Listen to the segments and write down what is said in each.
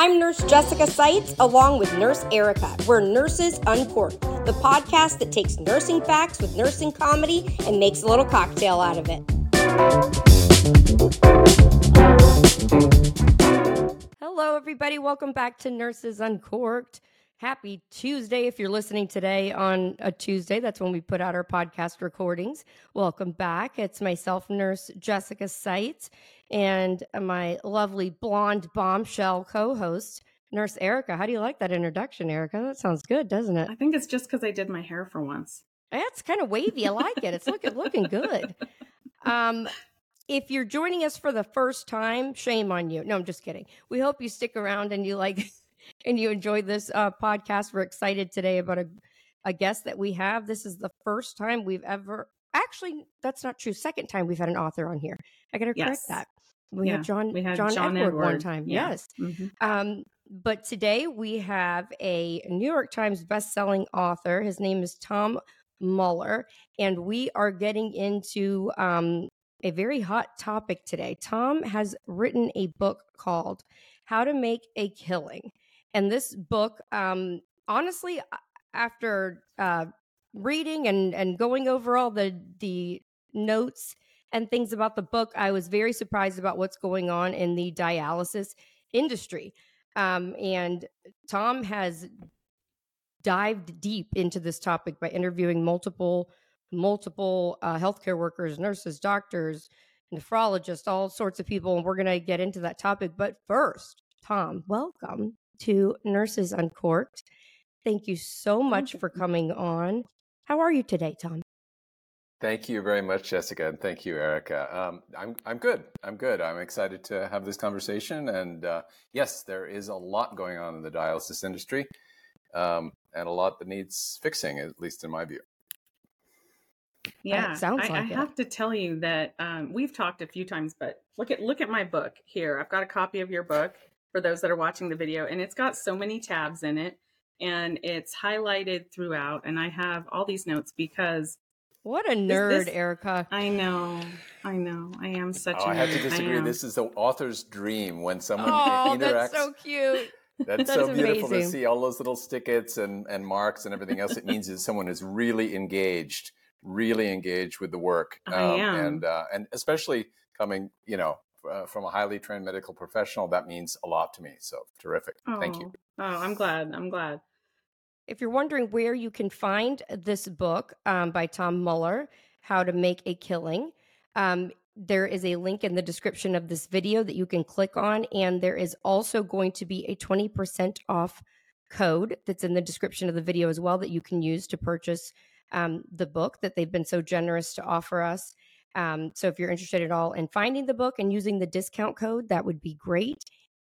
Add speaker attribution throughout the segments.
Speaker 1: I'm Nurse Jessica Seitz, along with Nurse Erica. We're Nurses Uncorked, the podcast that takes nursing facts with nursing comedy and makes a little cocktail out of it. Hello, everybody. Welcome back to Nurses Uncorked. Happy Tuesday. If you're listening today on a Tuesday, that's when we put out our podcast recordings. Welcome back. It's myself, Nurse Jessica Seitz, and my lovely blonde bombshell co host, Nurse Erica. How do you like that introduction, Erica? That sounds good, doesn't it?
Speaker 2: I think it's just because I did my hair for once.
Speaker 1: That's kind of wavy. I like it. It's looking looking good. Um, if you're joining us for the first time, shame on you. No, I'm just kidding. We hope you stick around and you like and you enjoy this uh, podcast. We're excited today about a, a guest that we have. This is the first time we've ever actually that's not true. Second time we've had an author on here. I got to correct
Speaker 2: Yes.
Speaker 1: that. We
Speaker 2: Yeah,
Speaker 1: had John
Speaker 2: we had
Speaker 1: John,
Speaker 2: John
Speaker 1: Edward, one time.
Speaker 2: Yeah.
Speaker 1: Yes.
Speaker 2: Mhm.
Speaker 1: Um, but today we have a New York Times bestselling author. His name is Tom Mueller, and we are getting into um, a very hot topic today. Tom has written a book called How to Make a Killing. And this book, um, honestly, after uh, reading and, and going over all the, the notes and things about the book, I was very surprised about what's going on in the dialysis industry. Um, and Tom has dived deep into this topic by interviewing multiple multiple uh, healthcare workers, nurses, doctors, nephrologists, all sorts of people, and we're going to get into that topic. But first, Tom, welcome to Nurses Uncorked. Thank you so much for coming on. How are you today, Tom?
Speaker 3: Thank you very much, Jessica, and thank you, Erica. Um, I'm I'm good. I'm good. I'm excited to have this conversation. And uh, yes, there is a lot going on in the dialysis industry, um, and a lot that needs fixing, at least in my view.
Speaker 2: Yeah,
Speaker 1: sounds
Speaker 2: I,
Speaker 1: like
Speaker 2: I
Speaker 1: it.
Speaker 2: have to tell you that um, we've talked a few times, but look at look at my book here. I've got a copy of your book for those that are watching the video, and it's got so many tabs in it, and it's highlighted throughout. And I have all these notes because
Speaker 1: What a nerd,
Speaker 2: this-
Speaker 1: Erica.
Speaker 2: I know, I know, I am such.
Speaker 3: Oh, I have to disagree. This is the author's dream when someone
Speaker 1: Oh,
Speaker 3: interacts.
Speaker 1: that's so cute.
Speaker 3: That's
Speaker 1: That
Speaker 3: so beautiful
Speaker 1: amazing.
Speaker 3: to see all those little stickets and, and marks and everything else. It means that someone is really engaged, really engaged with the work.
Speaker 2: I am.
Speaker 3: And, uh, and especially coming, you know, uh, from a highly trained medical professional, that means a lot to me. So terrific. Thank you.
Speaker 2: Oh, Oh, I'm glad. I'm glad.
Speaker 1: If you're wondering where you can find this book um, by Tom Mueller, How to Make a Killing, um, there is a link in the description of this video that you can click on. And there is also going to be a 20% off code that's in the description of the video as well that you can use to purchase um, the book that they've been so generous to offer us. Um, so if you're interested at all in finding the book and using the discount code, that would be great.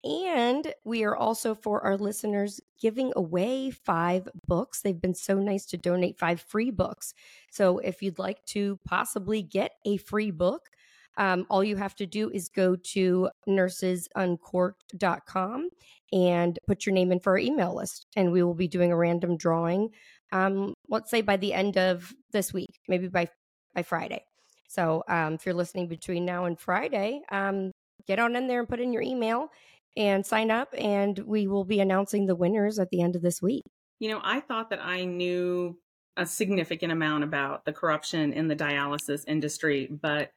Speaker 1: And we are also for our listeners giving away five books. They've been so nice to donate five free books. So if you'd like to possibly get a free book, um, all you have to do is go to nursesuncorked.com and put your name in for our email list. And we will be doing a random drawing, um, let's say by the end of this week, maybe by, by Friday. So um, if you're listening between now and Friday, um, get on in there and put in your email and sign up, and we will be announcing the winners at the end of this week.
Speaker 2: You know, I thought that I knew a significant amount about the corruption in the dialysis industry, but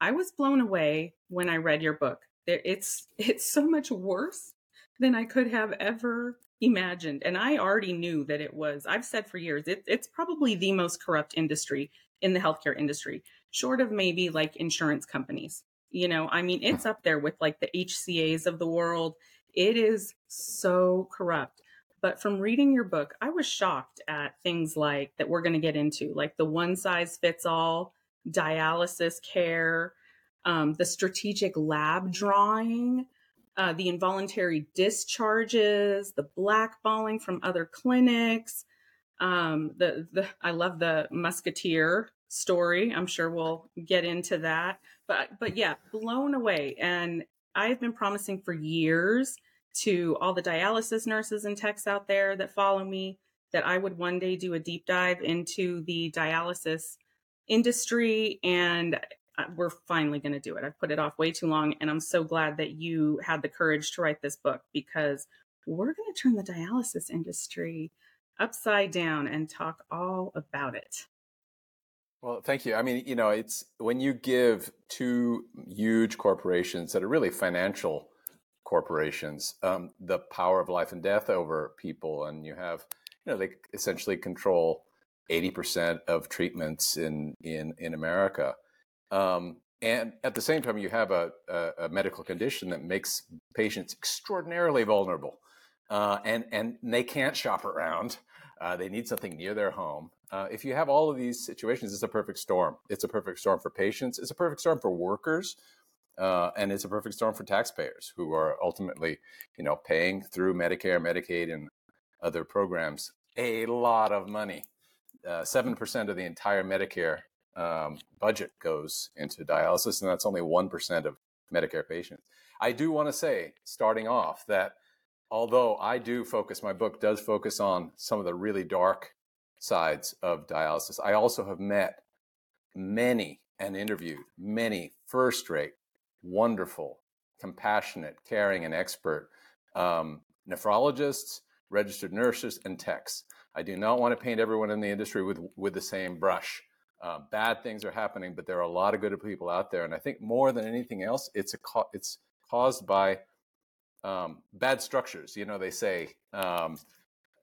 Speaker 2: I was blown away when I read your book. It's it's so much worse than I could have ever imagined, and I already knew that it was. I've said for years it, it's probably the most corrupt industry in the healthcare industry, short of maybe like insurance companies. You know, I mean, it's up there with like the HCAs of the world. It is so corrupt. But from reading your book, I was shocked at things like that we're going to get into, like the one size fits all dialysis care, um, the strategic lab drawing, uh, the involuntary discharges, the blackballing from other clinics. Um, the the I love the musketeer story. I'm sure we'll get into that. But but yeah, blown away. And I've been promising for years to all the dialysis nurses and techs out there that follow me that I would one day do a deep dive into the dialysis industry and
Speaker 4: we're finally going to do it. I've put it off way too long. And I'm so glad that you had the courage to write this book because we're going to turn the dialysis industry upside down and talk all about it.
Speaker 3: Well, thank you. I mean, you know, it's when you give two huge corporations that are really financial corporations um, the power of life and death over people, and you have, you know, they essentially control eighty percent of treatments in in in America. Um, and at the same time, you have a, a, a, medical condition that makes patients extraordinarily vulnerable, uh, and and they can't shop around. Uh, they need something near their home. Uh, if you have all of these situations, it's a perfect storm. It's a perfect storm for patients. It's a perfect storm for workers, uh, and it's a perfect storm for taxpayers who are ultimately, you know, paying through Medicare, Medicaid, and other programs a lot of money. Uh, seven percent of the entire Medicare um, budget goes into dialysis, and that's only one percent of Medicare patients. I do want to say, starting off, that although I do focus, my book does focus on some of the really dark sides of dialysis. I also have met many and interviewed many first rate, wonderful, compassionate, caring, and expert um, nephrologists, registered nurses, and techs. I do not want to paint everyone in the industry with, with the same brush. Uh, bad things are happening, but there are a lot of good people out there, and I think more than anything else, it's a it's caused by um, bad structures. You know, they say, um,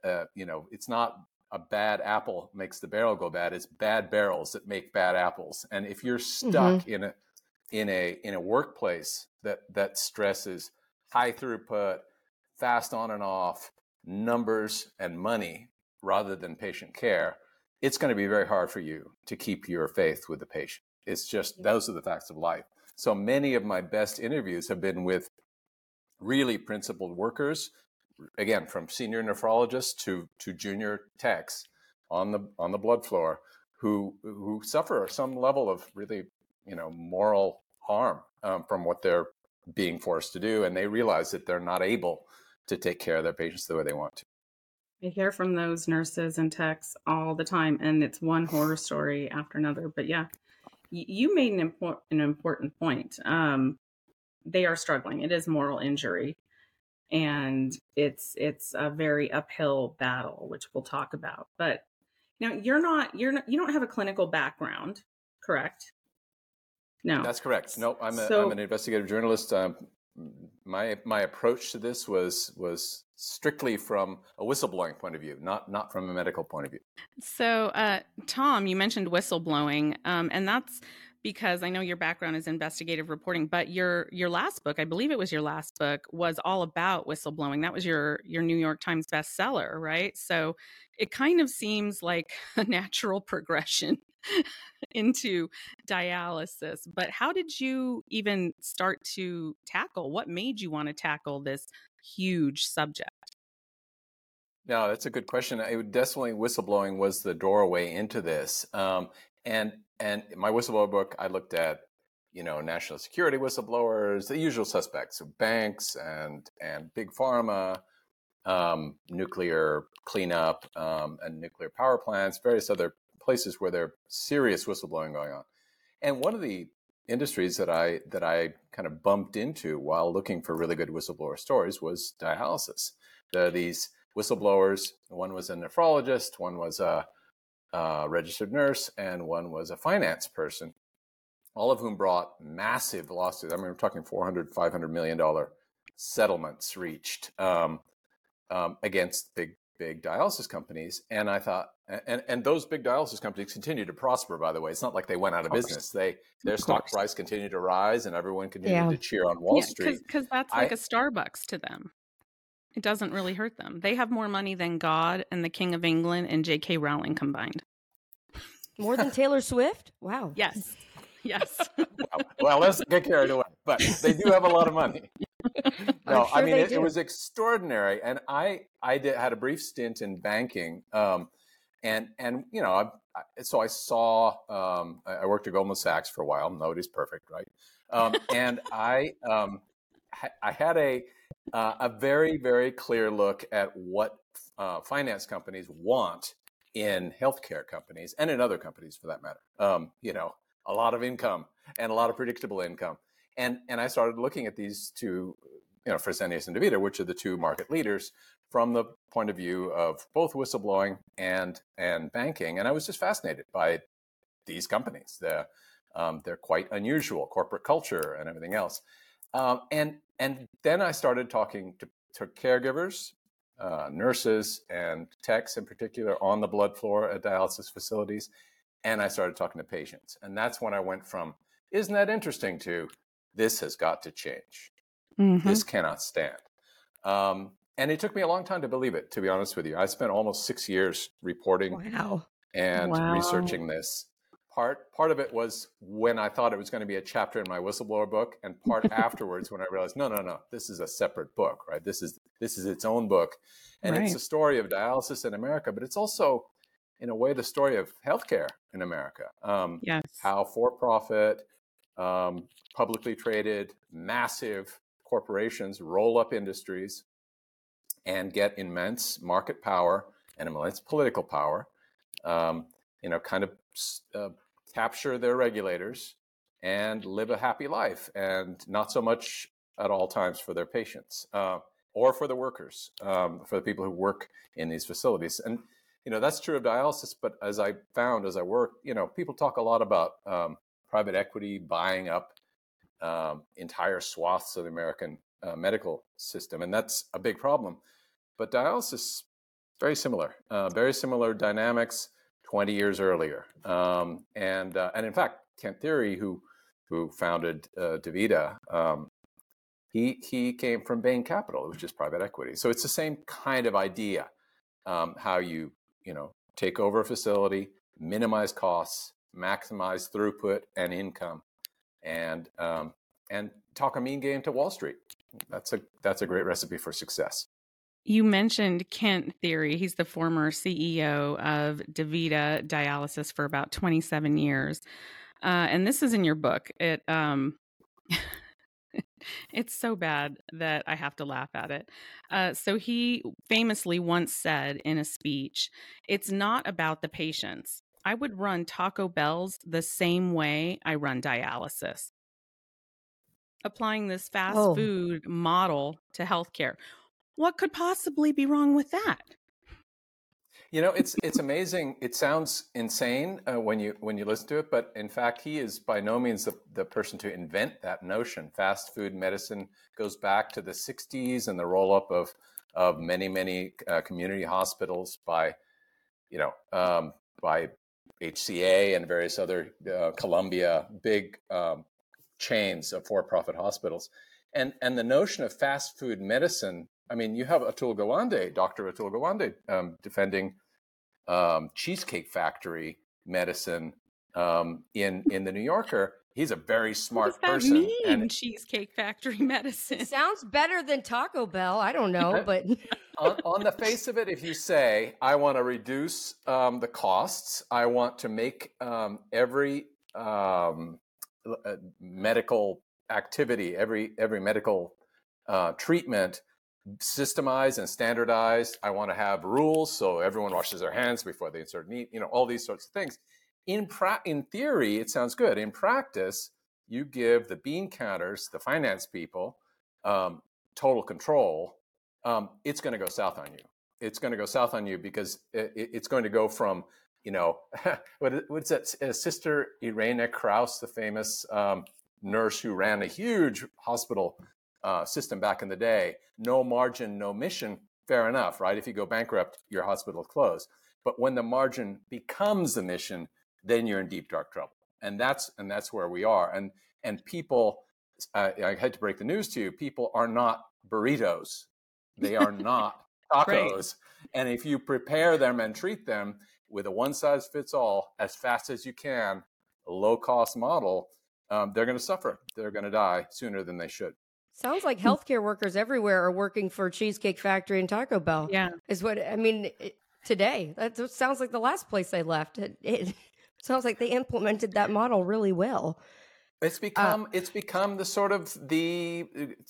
Speaker 3: uh, you know, it's not a bad apple makes the barrel go bad. It's bad barrels that make bad apples. And if you're stuck mm-hmm. in a in a in a workplace that that stresses high throughput, fast on and off, numbers and money rather than patient care, it's going to be very hard for you to keep your faith with the patient. It's just those are the facts of life. So many of my best interviews have been with really principled workers, again, from senior nephrologists to, to junior techs on the, on the blood floor who, who suffer some level of really, you know, moral harm um, from what they're being forced to do. And they realize that they're not able to take care of their patients the way they want to.
Speaker 4: I hear from those nurses and techs all the time, and it's one horror story after another. But yeah, you made an, important an important point. Um, they are struggling. It is moral injury, and it's it's a very uphill battle, which we'll talk about. But now you're not you're not you don't have a clinical background, correct?
Speaker 3: No, that's correct. No, I'm a, so, I'm an investigative journalist. Um, my my approach to this was was strictly from a whistleblowing point of view, not not from a medical point of view.
Speaker 2: So, uh, Tom, you mentioned whistleblowing, um, and that's because I know your background is investigative reporting, but your your last book, I believe it was your last book, was all about whistleblowing. That was your your New York Times bestseller, right? So it kind of seems like a natural progression into dialysis. But how did you even start to tackle? What made you want to tackle this huge subject?
Speaker 3: No, that's a good question. I would definitely whistleblowing was the doorway into this. Um, and and in my whistleblower book, I looked at you know national security whistleblowers, the usual suspects, so banks and and big pharma, um, nuclear cleanup, um, and nuclear power plants, various other places where there's serious whistleblowing going on. And one of the industries that I that I kind of bumped into while looking for really good whistleblower stories was dialysis. The, these whistleblowers, one was a nephrologist, one was a uh, registered nurse, and one was a finance person, all of whom brought massive lawsuits. I mean, we're talking 400, 500 million dollar settlements reached um, um, against big, big dialysis companies. And I thought, and, and those big dialysis companies continue to prosper, by the way. It's not like they went out of, of business. They Their stock price continued to rise and everyone continued yeah. to cheer on Wall yeah, Street.
Speaker 2: Because that's like I, a Starbucks to them. It doesn't really hurt them. They have more money than God and the King of England and J.K. Rowling combined.
Speaker 1: More than Taylor Swift? Wow.
Speaker 2: Yes. Yes.
Speaker 3: well, let's get carried away. But they do have a lot of money. no, sure I mean it, it, was extraordinary, and I I did, had a brief stint in banking, um, and and you know, I, I, so I saw um, I worked at Goldman Sachs for a while. Nobody's perfect, right? Um, and I um, I had a uh, a very, very clear look at what uh, finance companies want in healthcare companies and in other companies for that matter. Um, you know, a lot of income, and a lot of predictable income. And and I started looking at these two, you know, Fresenius and DaVita, which are the two market leaders, from the point of view of both whistleblowing and and banking. And I was just fascinated by these companies. They're, um, they're quite unusual, corporate culture and everything else. Um, and and then I started talking to, to caregivers, uh, nurses, and techs in particular on the blood floor at dialysis facilities. And I started talking to patients. And that's when I went from, isn't that interesting, to this has got to change. Mm-hmm. This cannot stand. Um, and it took me a long time to believe it, to be honest with you. I spent almost six years reporting
Speaker 1: wow.
Speaker 3: and
Speaker 1: wow.
Speaker 3: researching this part part of it was when I thought it was going to be a chapter in my whistleblower book, and part afterwards when I realized no, no, no, this is a separate book, right? This is this is its own book, and right. it's a story of dialysis in America, but it's also, in a way, the story of healthcare in America.
Speaker 2: Um, yes,
Speaker 3: how for-profit, um, publicly traded, massive corporations roll up industries and get immense market power and immense political power. Um, you know, kind of uh, capture their regulators and live a happy life and not so much at all times for their patients uh, or for the workers, um, for the people who work in these facilities. And, you know, that's true of dialysis. But as I found as I work, you know, people talk a lot about um, private equity buying up um, entire swaths of the American uh, medical system. And that's a big problem. But dialysis, very similar, uh, very similar dynamics. 20 years earlier. Um, and uh, and in fact, Kent Thiry, who who founded uh, DaVita, um, he he came from Bain Capital, which is private equity. So it's the same kind of idea, um, how you you know take over a facility, minimize costs, maximize throughput and income, and um, and talk a mean game to Wall Street. That's a that's a great recipe for success.
Speaker 2: You mentioned Kent Thiry. He's the former CEO of DaVita Dialysis for about 27 years. Uh, and this is in your book. It um, it's so bad that I have to laugh at it. Uh, so he famously once said in a speech, "It's not about the patients. I would run Taco Bell's the same way I run dialysis." Applying this fast oh. food model to healthcare. What could possibly be wrong with that?
Speaker 3: You know, it's it's amazing. It sounds insane uh, when you when you listen to it, but in fact, he is by no means the, the person to invent that notion. Fast food medicine goes back to the '60s and the roll up of of many many uh, community hospitals by, you know, um, by HCA and various other uh, Columbia big um, chains of for profit hospitals, and and the notion of fast food medicine I mean, you have Atul Gawande, Dr. Atul Gawande, um, defending um, Cheesecake Factory medicine um, in in the New Yorker. He's a very smart person.
Speaker 2: Mean, and Cheesecake Factory medicine
Speaker 1: sounds better than Taco Bell. I don't know, but
Speaker 3: on, on, the face of it, if you say, "I want to reduce um, the costs," I want to make um, every um, uh, medical activity, every every medical uh, treatment systemized and standardized. I want to have rules so everyone washes their hands before they insert meat, you know, all these sorts of things. In pra- in theory, it sounds good. In practice, you give the bean counters, the finance people, um, total control. Um, it's going to go south on you. It's going to go south on you because it, it's going to go from, you know, what, what's that? Uh, Sister Irene Kraus, the famous um, nurse who ran a huge hospital uh, system back in the day, no margin, no mission, fair enough, right? If you go bankrupt, your hospital closed. But when the margin becomes the mission, then you're in deep dark trouble, and that's and that's where we are. And and people, uh, I had to break the news to you. People are not burritos; they are not tacos. And if you prepare them and treat them with a one size fits all as fast as you can, low cost model, um, they're going to suffer. They're going to die sooner than they should.
Speaker 1: Sounds like healthcare workers everywhere are working for Cheesecake Factory and Taco Bell.
Speaker 2: Yeah.
Speaker 1: Is what I mean it, today. That sounds like the last place they left. It, it, sounds like they implemented that model really well.
Speaker 3: It's uh become uh, it's become the sort of the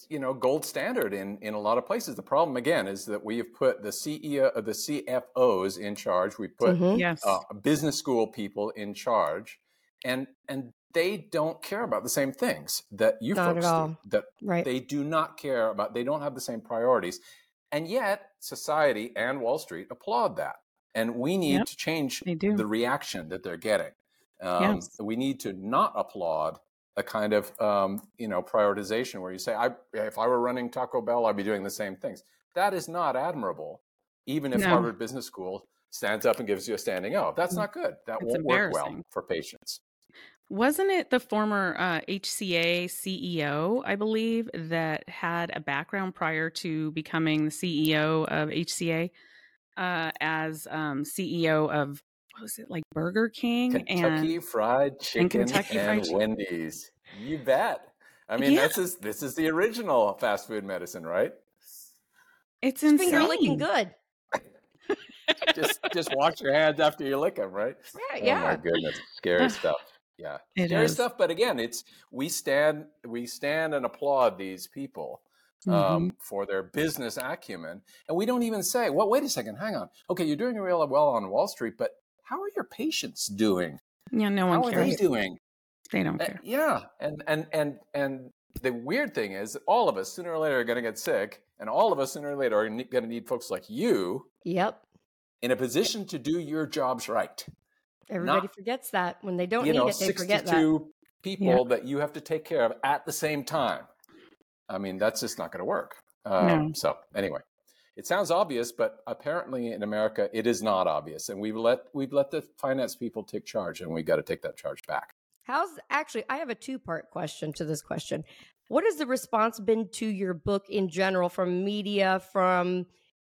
Speaker 3: you know gold standard in in a lot of places. The problem again is that we have put the CEO uh, the CFOs in charge. We put
Speaker 2: mm-hmm. yes.
Speaker 3: uh, business school people in charge, and and they don't care about the same things that you
Speaker 1: Not
Speaker 3: folks
Speaker 1: at all.
Speaker 3: do. That
Speaker 1: Right.
Speaker 3: they do not care about. They don't have the same priorities, and yet society and Wall Street applaud that. And we need
Speaker 2: Yep,
Speaker 3: to change the reaction that they're getting. Um,
Speaker 2: Yes.
Speaker 3: We need to not applaud a kind of um, you know prioritization where you say, I, "If I were running Taco Bell, I'd be doing the same things." That is not admirable. Even if
Speaker 2: No.
Speaker 3: Harvard Business School stands up and gives you a standing O, that's not good. That
Speaker 2: It's
Speaker 3: won't work well for patients.
Speaker 2: Wasn't it the former uh, HCA CEO, I believe, that had a background prior to becoming the CEO of HCA uh, as um, CEO of, what was it, like Burger King?
Speaker 3: Kentucky
Speaker 2: and
Speaker 3: Fried Chicken and,
Speaker 2: Kentucky Fried Chicken.
Speaker 3: Wendy's. You bet. I mean,
Speaker 2: Yeah.
Speaker 3: this is this is the original fast food medicine, right?
Speaker 2: it's insane.
Speaker 1: Finger licking
Speaker 2: insane.
Speaker 1: good.
Speaker 3: just just wash your hands after you lick them, right?
Speaker 1: Yeah,
Speaker 3: Oh
Speaker 1: yeah.
Speaker 3: my goodness, scary stuff. Yeah,
Speaker 2: It
Speaker 3: scary
Speaker 2: is.
Speaker 3: stuff. But again, it's we stand we stand and applaud these people um,
Speaker 2: Mhm.
Speaker 3: for their business acumen, and we don't even say, "Well, wait a second, hang on. Okay, you're doing real well on Wall Street, but how are your patients doing?
Speaker 2: Yeah, no one cares.
Speaker 3: How
Speaker 2: one
Speaker 3: are they doing?"
Speaker 2: They don't
Speaker 3: Uh,
Speaker 2: care.
Speaker 3: yeah, and and and and the weird thing is, all of us sooner or later are going to get sick, and all of us sooner or later are going to need folks like you
Speaker 1: Yep.
Speaker 3: in a position to do your jobs right.
Speaker 1: Everybody
Speaker 3: Not-
Speaker 1: forgets that when they don't
Speaker 3: you
Speaker 1: need
Speaker 3: know,
Speaker 1: it, they forget that.
Speaker 3: 62 people
Speaker 2: Yeah.
Speaker 3: that you have to take care of at the same time. I mean, that's just not going to work. Um,
Speaker 2: No.
Speaker 3: So anyway, it sounds obvious, but apparently in America it is not obvious, and we've let we've let the finance people take charge, and we got to take that charge back.
Speaker 1: How's actually? I have a two part question to this question. What has the response been to your book in general from media, from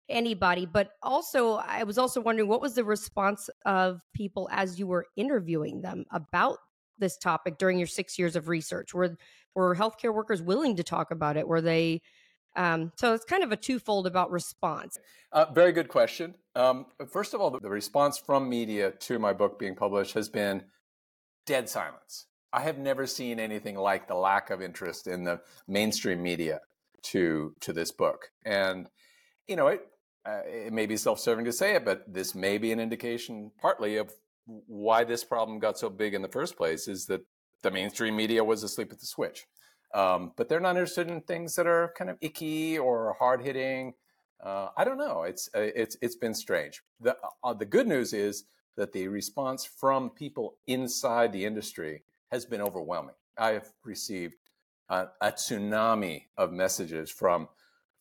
Speaker 1: anybody? But also, I was also wondering what was the response of people as you were interviewing them about this topic during your six years of research? Were were healthcare workers willing to talk about it? Were they? Um, so it's kind of a twofold about response.
Speaker 3: Uh, very good question. Um, first of all, the, the response from media to my book being published has been dead silence. I have never seen anything like the lack of interest in the mainstream media to to this book, and you know it. Uh, it may be self-serving to say it, but this may be an indication, partly, of why this problem got so big in the first place. Is that the mainstream media was asleep at the switch, um, but they're not interested in things that are kind of icky or hard-hitting. Uh, I don't know. It's uh, it's it's been strange. The uh, the good news is that the response from people inside the industry has been overwhelming. I have received uh, a tsunami of messages from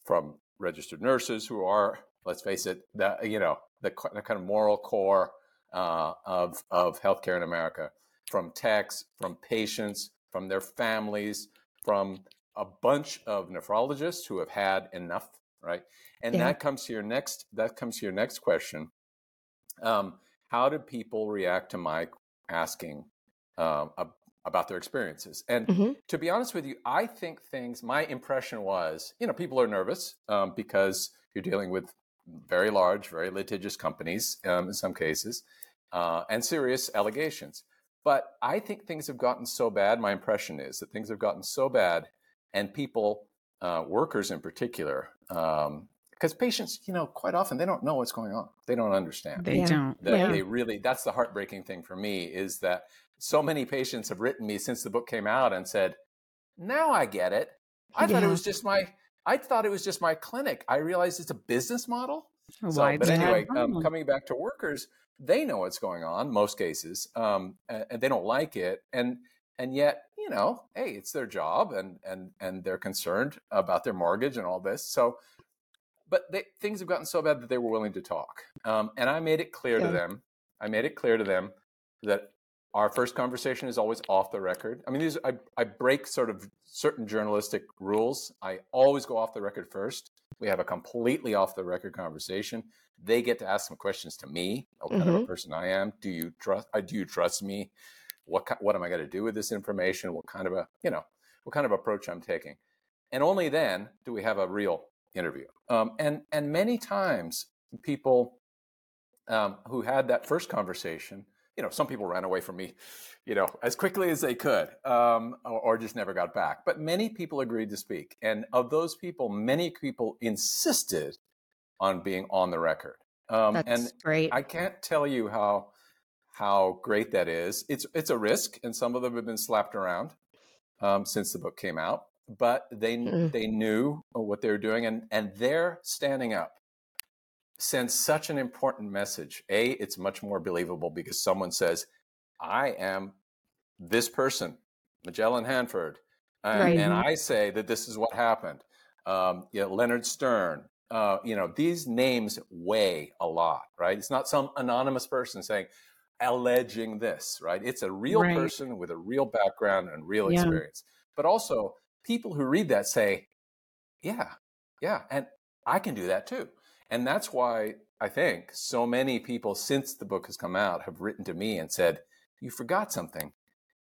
Speaker 3: from registered nurses who are, let's face it, the you know the, the kind of moral core uh, of of healthcare in America, from techs, from patients, from their families, from a bunch of nephrologists who have had enough, right? And
Speaker 1: Yeah.
Speaker 3: that comes to your next. That comes to your next question. Um, how did people react to my asking um, ab- about their experiences? And
Speaker 1: Mhm.
Speaker 3: to be honest with you, I think things. My impression was, you know, people are nervous um, because you're dealing with very large, very litigious companies um, in some cases, uh, and serious allegations. But I think things have gotten so bad. My impression is that things have gotten so bad, and people, uh, workers in particular, because patients, you know, quite often they don't know what's going on. They don't understand.
Speaker 2: They
Speaker 1: Yeah.
Speaker 2: don't.
Speaker 3: That
Speaker 1: Yeah.
Speaker 3: they really that's the heartbreaking thing for me is that so many patients have written me since the book came out and said, "Now I get it. I thought it was just my I thought it was just my clinic. I realized it's a business model."
Speaker 2: A
Speaker 3: So, but anyway, um, coming back to workers, they know what's going on most cases, um, and, and they don't like it, and and yet you know, hey, it's their job, and and and they're concerned about their mortgage and all this. So, but they, things have gotten so bad that they were willing to talk, um, and I made it clear to them. I made it clear to them that our first conversation is always off the record. I mean, these I, I break sort of certain journalistic rules. I always go off the record first. We have a completely off the record conversation. They get to ask some questions to me. What kind of a person I am? Do you trust? uh, Do you trust me? What what am I going to do with this information? What kind of a you know what kind of approach I'm taking? And only then do we have a real interview. Um, and and many times people um, who had that first conversation, you know, some people ran away from me, you know, as quickly as they could, um, or, or just never got back. But many people agreed to speak, and of those people, many people insisted on being on the record. Um,
Speaker 1: That's
Speaker 3: and
Speaker 1: great.
Speaker 3: I can't tell you how how great that is. It's it's a risk, and some of them have been slapped around um, since the book came out. But they mm. they knew what they were doing, and and they're standing up sends such an important message. A, it's much more believable because someone says, "I am this person, Magellan Hanford," and, right. and I say that this is what happened. Um, you know, Leonard Stern. Uh, you know, these names weigh a lot, right? It's not some anonymous person saying, alleging this, right? It's a real right. person with a real background and real yeah. experience. But also, people who read that say, yeah, yeah, and I can do that too. And that's why I think so many people since the book has come out have written to me and said, you forgot something.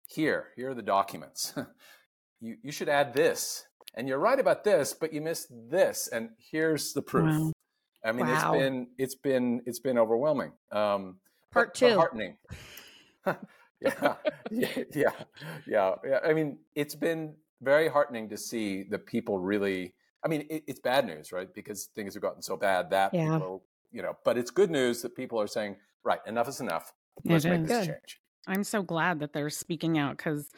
Speaker 3: Here, here are the documents. you, you should add this. And you're right about this, but you missed this. And here's the proof. Wow. I mean, wow. it's been it's been it's been overwhelming. Um,
Speaker 1: Part but, two. But
Speaker 3: heartening. yeah, yeah, yeah, yeah, yeah. I mean, it's been very heartening to see the people really. I mean, it, it's bad news, right? Because things have gotten so bad that yeah. people, you know. But it's good news that people are saying, right, enough is enough. Let's it make is. this good. change.
Speaker 2: I'm so glad that they're speaking out because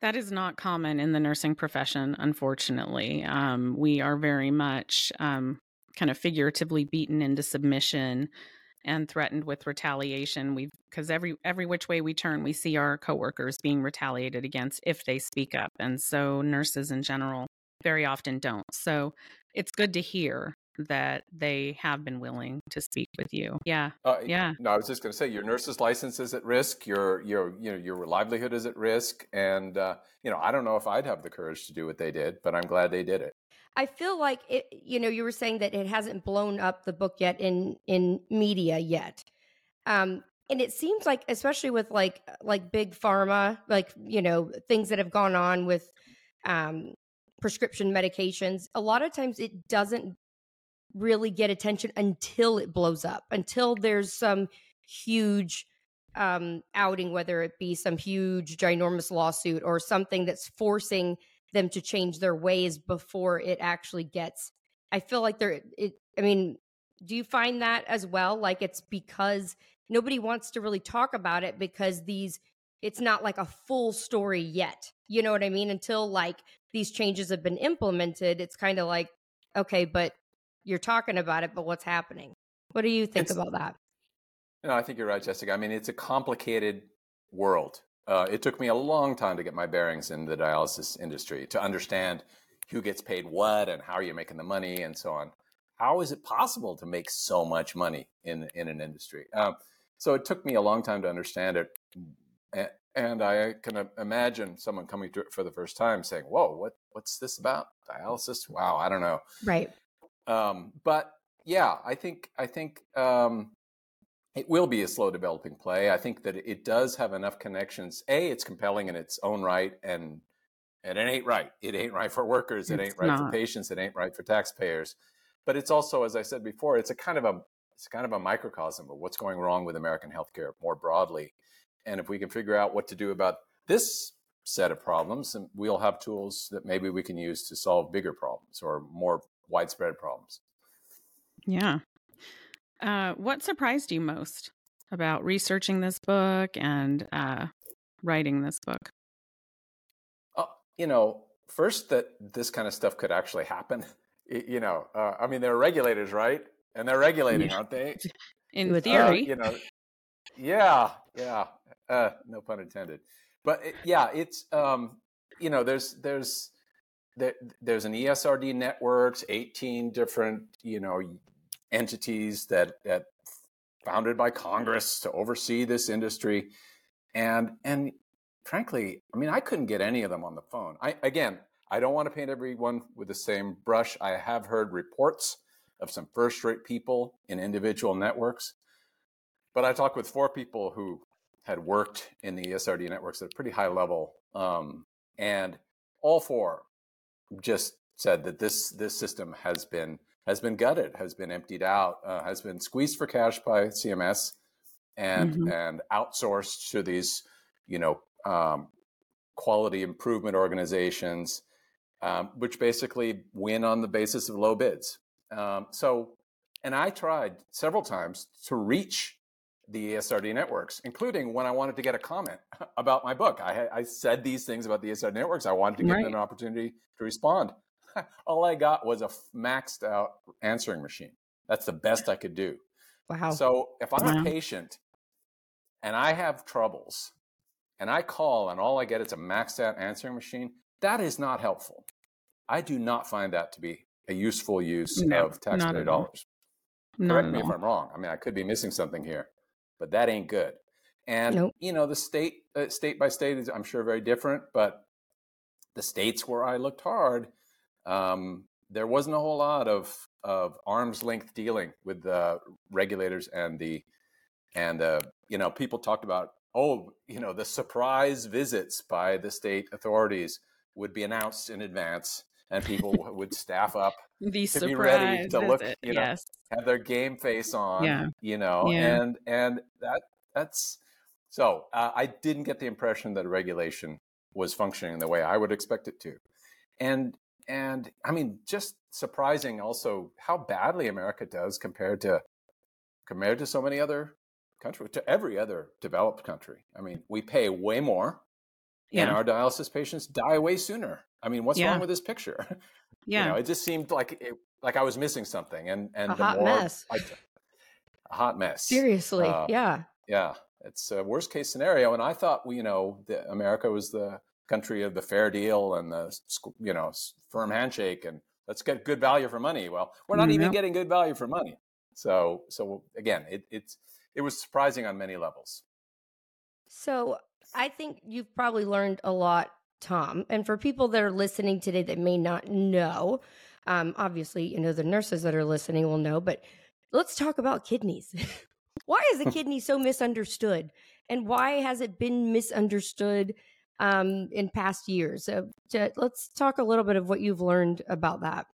Speaker 2: that is not common in the nursing profession, unfortunately. Um, we are very much um, kind of figuratively beaten into submission and threatened with retaliation. We've because every every which way we turn, we see our coworkers being retaliated against if they speak up, and so nurses in general very often don't. So it's good to hear that they have been willing to speak with you. Yeah, uh, yeah.
Speaker 3: No, I was just going to say your nurse's license is at risk. Your your you know your livelihood is at risk, and uh, you know I don't know if I'd have the courage to do what they did, but I'm glad they did it.
Speaker 1: I feel like it, you know, you were saying that it hasn't blown up the book yet in in media yet. Um, and it seems like especially with like like big pharma, like, you know, things that have gone on with um prescription medications, a lot of times it doesn't really get attention until it blows up, until there's some huge um outing whether it be some huge ginormous lawsuit or something that's forcing them to change their ways before it actually gets i feel like they're it i mean do you find that as well? Like it's because nobody wants to really talk about it because these it's not like a full story yet you know what i mean? Until like these changes have been implemented it's kind of like okay but you're talking about it but what's happening what do you think it's, about that
Speaker 3: no i think you're right jessica i mean it's a complicated world uh, it took me a long time to get my bearings in the dialysis industry to understand who gets paid what and how are you making the money and so on. How is it possible to make so much money in in an industry? Um, so it took me a long time to understand it, and I can imagine someone coming to it for the first time saying, "Whoa, what what's this about dialysis? Wow, I don't know."
Speaker 1: Right.
Speaker 3: Um, but yeah, I think I think um, it will be a slow developing play. I think that it does have enough connections. A, it's compelling in its own right, and and it ain't right. It ain't right for workers. It it's ain't right not. for patients. It ain't right for taxpayers. But it's also, as I said before, it's a kind of a it's kind of a microcosm of what's going wrong with American healthcare more broadly. And if we can figure out what to do about this set of problems, then we'll have tools that maybe we can use to solve bigger problems or more widespread problems.
Speaker 2: Yeah. Uh, what surprised you most about researching this book and uh, writing this book?
Speaker 3: Uh, you know, first that this kind of stuff could actually happen. You know, uh, I mean, they're regulators, right? And they're regulating, aren't they?
Speaker 2: In uh, theory,
Speaker 3: you know. Yeah, yeah. Uh, no pun intended. But it, yeah, it's um, you know, there's there's there, there's an ESRD networks, 18 different, you know, entities that that founded by Congress to oversee this industry, and and frankly, I mean, I couldn't get any of them on the phone. I again, I don't want to paint everyone with the same brush. I have heard reports of some first-rate people in individual networks, but I talked with four people who had worked in the ESRD networks at a pretty high level, um, and all four just said that this this system has been has been gutted, has been emptied out, uh, has been squeezed for cash by CMS, and mm-hmm. and outsourced to these, you know, um, quality improvement organizations, um, which basically win on the basis of low bids. Um, so, and I tried several times to reach the ESRD networks, including when I wanted to get a comment about my book. I, I said these things about the ESRD networks. I wanted to give right. them an opportunity to respond. All I got was a maxed out answering machine. That's the best I could do. Wow. So if I'm wow. a patient and I have troubles and I call and all I get is a maxed out answering machine, that is not helpful. I do not find that to be a useful use no, of taxpayer dollars. Correct me if I'm wrong. I mean, I could be missing something here, but that ain't good. And nope. you know, the state uh, state by state is, I'm sure, very different. But the states where I looked hard, um, there wasn't a whole lot of of arm's length dealing with the regulators and the and uh, you know people talked about oh you know the surprise visits by the state authorities would be announced in advance and people would staff up
Speaker 2: the to be ready to look,
Speaker 3: you know,
Speaker 2: yes.
Speaker 3: have their game face on, yeah. you know, yeah. and and that that's so uh, I didn't get the impression that regulation was functioning the way I would expect it to, and and I mean, just surprising also how badly America does compared to compared to so many other countries, to every other developed country. I mean, we pay way more, yeah. and our dialysis patients die way sooner. I mean, what's yeah. wrong with this picture? Yeah, you know, it just seemed like it, like I was missing something, and and
Speaker 1: a the hot more mess.
Speaker 3: I, a hot mess.
Speaker 1: Seriously, uh, yeah,
Speaker 3: yeah. It's a worst case scenario, and I thought you know America was the country of the fair deal and the you know firm handshake, and let's get good value for money. Well, we're not mm-hmm. even getting good value for money. So so again, it, it's it was surprising on many levels.
Speaker 1: So I think you've probably learned a lot Tom. And for people that are listening today that may not know, um, obviously, you know, the nurses that are listening will know, but let's talk about kidneys. why is the kidney so misunderstood? And why has it been misunderstood um, in past years? So to, let's talk a little bit of what you've learned about that.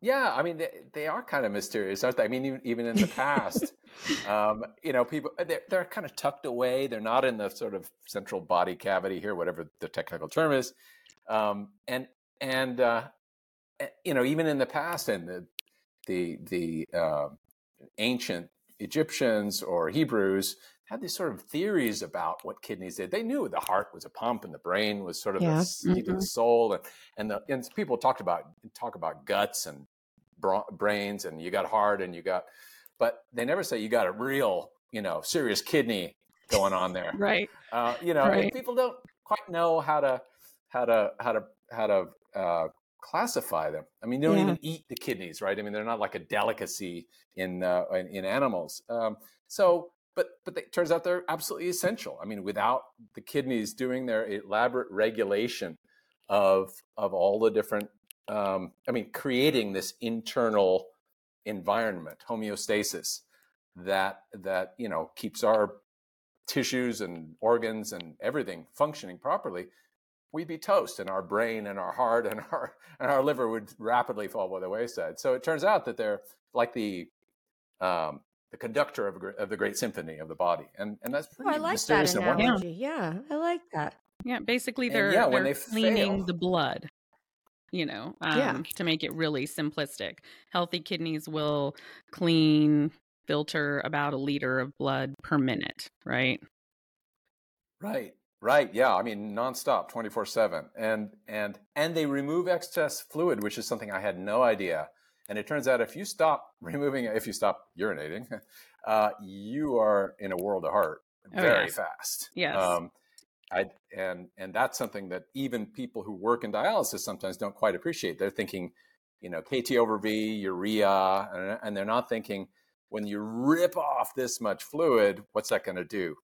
Speaker 3: Yeah, I mean they, they are kind of mysterious, aren't they? I mean, even, even in the past, um, you know, people they're, they're kind of tucked away. They're not in the sort of central body cavity here, whatever the technical term is. Um, and and uh, you know, even in the past, and the the the uh, ancient Egyptians or Hebrews had these sort of theories about what kidneys did. They knew the heart was a pump and the brain was sort of yeah. the seat mm-hmm. of the soul, and and, the, and people talked about talk about guts and bra- brains, and you got heart and you got, but they never say you got a real, you know, serious kidney going on there,
Speaker 2: right?
Speaker 3: Uh, you know, right. people don't quite know how to how to how to how to uh, classify them. I mean, they don't yeah. even eat the kidneys, right? I mean, they're not like a delicacy in uh, in, in, animals. Um, so but but it turns out they're absolutely essential. I mean, without the kidneys doing their elaborate regulation of of all the different, um, I mean, creating this internal environment, homeostasis that that you know keeps our tissues and organs and everything functioning properly, we'd be toast, and our brain and our heart and our and our liver would rapidly fall by the wayside. So it turns out that they're like the um, the conductor of, a, of the great symphony of the body, and and that's pretty oh, I like mysterious
Speaker 1: that analogy. Yeah, I like that.
Speaker 2: Yeah, basically they're yeah, they're they cleaning fail, the blood. You know, um, yeah. to make it really simplistic, healthy kidneys will clean filter about a liter of blood per minute, right?
Speaker 3: Right. Right. Yeah. I mean, nonstop, twenty four seven, and and and they remove excess fluid, which is something I had no idea and it turns out if you stop removing, if you stop urinating, uh, you are in a world of heart oh, very yes. fast.
Speaker 2: Yes. Um,
Speaker 3: I, and and that's something that even people who work in dialysis sometimes don't quite appreciate. They're thinking, you know, KT over V, urea, and, and they're not thinking when you rip off this much fluid, what's that going to do?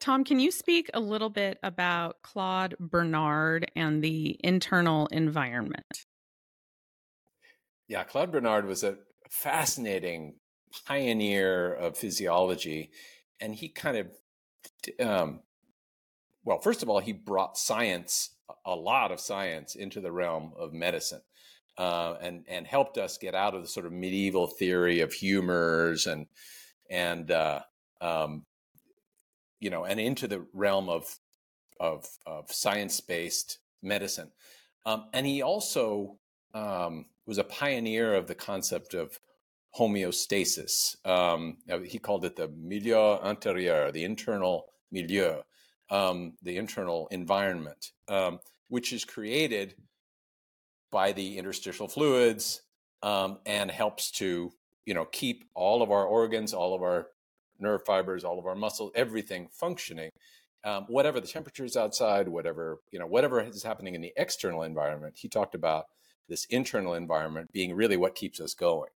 Speaker 2: Tom, can you speak a little bit about Claude Bernard and the internal environment?
Speaker 3: Yeah, Claude Bernard was a fascinating pioneer of physiology, and he kind of, um, well, first of all, he brought science, a lot of science, into the realm of medicine. Uh, and and helped us get out of the sort of medieval theory of humors and and uh, um, you know and into the realm of of, of science based medicine. Um, and he also um, was a pioneer of the concept of homeostasis. Um, he called it the milieu intérieur, the internal milieu, um, the internal environment, um, which is created by the interstitial fluids um, and helps to you know keep all of our organs, all of our nerve fibers, all of our muscles, everything functioning. Um, whatever the temperature is outside, whatever you know, whatever is happening in the external environment, he talked about this internal environment being really what keeps us going.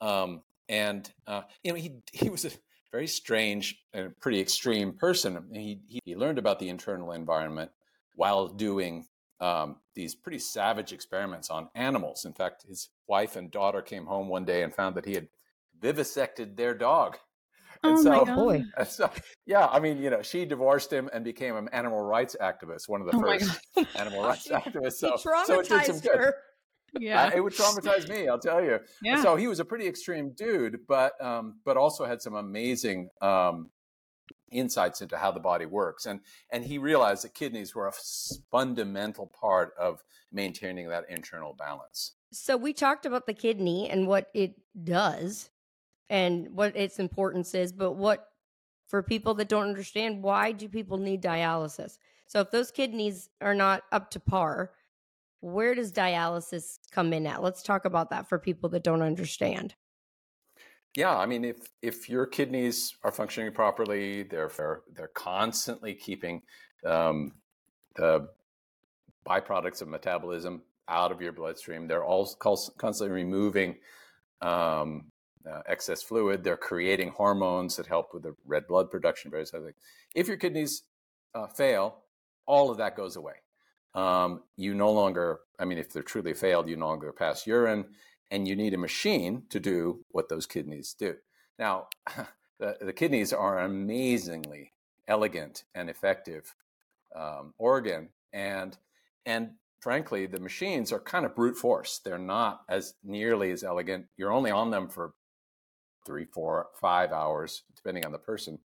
Speaker 3: Um, and uh, you know, he he was a very strange and pretty extreme person. He he learned about the internal environment while doing um, these pretty savage experiments on animals. In fact, his wife and daughter came home one day and found that he had vivisected their dog.
Speaker 2: And oh so, my boy.
Speaker 3: so, yeah, I mean, you know, she divorced him and became an animal rights activist, one of the oh first animal rights activists. So,
Speaker 1: he traumatized so her.
Speaker 3: Yeah, it would traumatize me. I'll tell you. Yeah. So he was a pretty extreme dude, but um, but also had some amazing um, insights into how the body works, and and he realized that kidneys were a fundamental part of maintaining that internal balance.
Speaker 1: So we talked about the kidney and what it does, and what its importance is, but what for people that don't understand, why do people need dialysis? So if those kidneys are not up to par, where does dialysis come in at? Let's talk about that for people that don't understand.
Speaker 3: Yeah, I mean, if if your kidneys are functioning properly, they're they're constantly keeping um, the byproducts of metabolism out of your bloodstream. They're all constantly removing um, uh, excess fluid. They're creating hormones that help with the red blood production. Various other things. If your kidneys uh, fail, all of that goes away um, you no longer, I mean, if they're truly failed, you no longer pass urine, and you need a machine to do what those kidneys do. Now, the, the kidneys are an amazingly elegant and effective um, organ, and and frankly, the machines are kind of brute force. They're not as nearly as elegant. You're only on them for three, four, five hours, depending on the person,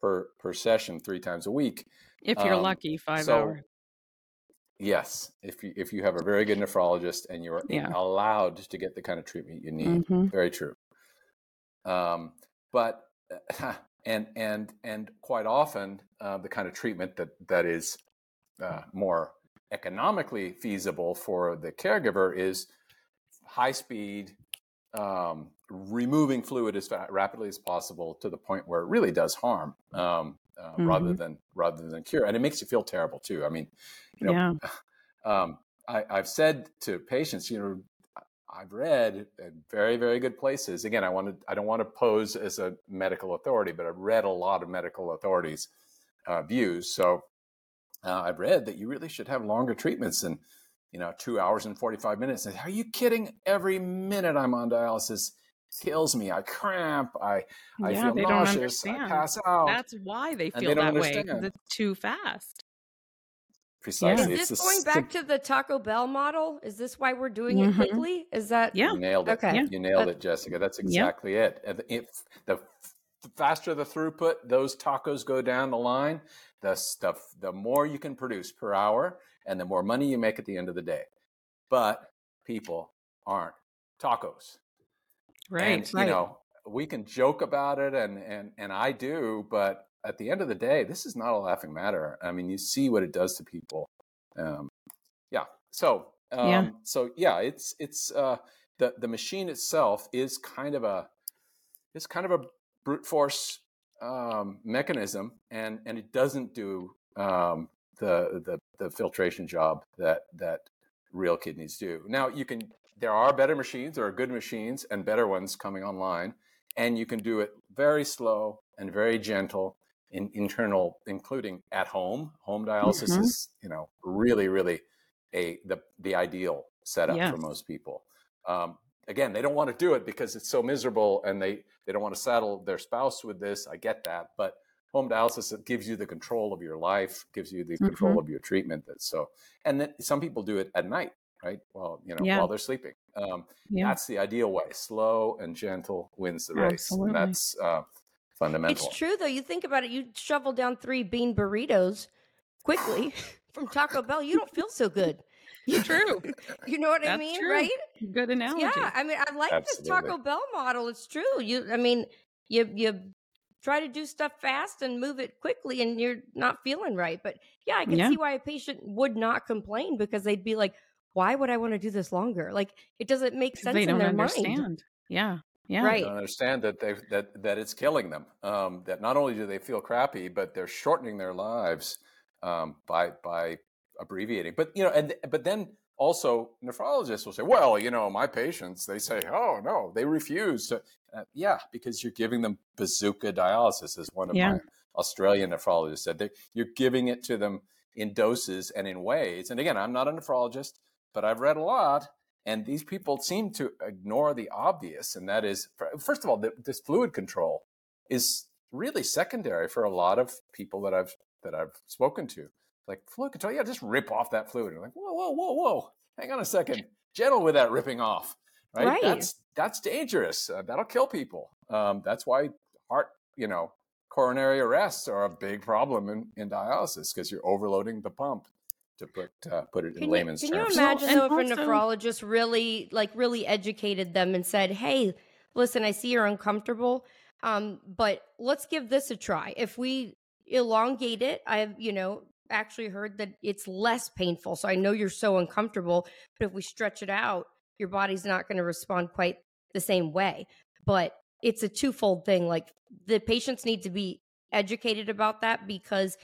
Speaker 3: per per session, three times a week.
Speaker 2: If you're um, lucky, five so, hours.
Speaker 3: Yes, if you if you have a very good nephrologist and you're yeah. allowed to get the kind of treatment you need, mm-hmm. very true. Um, but and and and quite often uh, the kind of treatment that that is uh, more economically feasible for the caregiver is high speed, um, removing fluid as rapidly as possible to the point where it really does harm, um, uh, mm-hmm. rather than rather than cure, and it makes you feel terrible too. I mean, you know, yeah. um, I, I've said to patients, you know, I've read at very, very good places. Again, I want to, I don't want to pose as a medical authority, but I've read a lot of medical authorities' uh, views. So uh, I've read that you really should have longer treatments than, you know, two hours and 45 minutes. And are you kidding? Every minute I'm on dialysis kills me. I cramp. I, I feel nauseous. I pass out.
Speaker 2: That's why they feel they that way it's too fast.
Speaker 3: Precisely.
Speaker 1: Is this going back to the Taco Bell model? Is this why we're doing mm-hmm. it quickly? Is that
Speaker 2: yeah?
Speaker 3: You nailed it. Okay, yeah. you nailed it, Jessica. That's exactly yeah. it. And if the faster the throughput, those tacos go down the line. The stuff, the more you can produce per hour, and the more money you make at the end of the day. But people aren't tacos,
Speaker 2: right?
Speaker 3: And right. you know, we can joke about it, and and and I do, but at the end of the day, this is not a laughing matter. I mean, you see what it does to people. Um, yeah. So, um, yeah. so yeah, it's it's uh, the the machine itself is kind of a is kind of a brute force um, mechanism, and and it doesn't do um, the the the filtration job that that real kidneys do. Now, you can there are better machines, there are good machines, and better ones coming online, and you can do it very slow and very gentle in internal, including at home. Home dialysis mm-hmm. is, you know, really, really a the the ideal setup yes. for most people. Um, again, they don't want to do it because it's so miserable, and they they don't want to saddle their spouse with this. I get that, but home dialysis it gives you the control of your life, gives you the mm-hmm. control of your treatment. That's so, and then some people do it at night, right? Well, you know, yeah. while they're sleeping. Um, yeah. That's the ideal way. Slow and gentle wins the race. Absolutely. And that's uh, fundamental.
Speaker 1: It's true though. You think about it. You shovel down three bean burritos quickly from Taco Bell. You don't feel so good.
Speaker 2: True.
Speaker 1: you know what I mean,
Speaker 2: true.
Speaker 1: right?
Speaker 2: Good analogy.
Speaker 1: Yeah, I mean, I like this Taco Bell model. It's true. You, I mean, you you try to do stuff fast and move it quickly, and you're not feeling right. But yeah, I can
Speaker 2: Yeah.
Speaker 1: see why a patient would not complain because they'd be like, "Why would I want to do this longer? Like, it doesn't make sense
Speaker 2: they
Speaker 1: in
Speaker 2: don't
Speaker 1: their
Speaker 2: understand.
Speaker 1: mind."
Speaker 2: Yeah. Yeah.
Speaker 1: Right.
Speaker 3: don't understand that they that that it's killing them. Um, that not only do they feel crappy, but they're shortening their lives um, by by abbreviating. But you know, and but then also nephrologists will say, well, you know, my patients they say, oh no, they refuse to. Uh, yeah, because you're giving them bazooka dialysis, as one of
Speaker 2: Yeah.
Speaker 3: my Australian nephrologists said. They, you're giving it to them in doses and in ways. And again, I'm not a nephrologist, but I've read a lot. And these people seem to ignore the obvious, and that is, first of all, th- this fluid control is really secondary for a lot of people that I've that I've spoken to. Like fluid control, yeah, just rip off that fluid. You're like, whoa, whoa, whoa, whoa, hang on a second, gentle with that ripping off, right?
Speaker 1: Right.
Speaker 3: That's that's dangerous. Uh, that'll kill people. Um, that's why heart, you know, coronary arrests are a big problem in, in dialysis because you're overloading the pump. To put uh, put it in
Speaker 1: Can you,
Speaker 3: layman's
Speaker 1: can you
Speaker 3: terms.
Speaker 1: imagine
Speaker 2: and
Speaker 1: though if a nephrologist really like really educated them and said, "Hey, listen, I see you're uncomfortable, um, but let's give this a try. If we elongate it, I've you know actually heard that it's less painful. So I know you're so uncomfortable, but if we stretch it out, your body's not going to respond quite the same way. But it's a twofold thing. Like the patients need to be educated about that because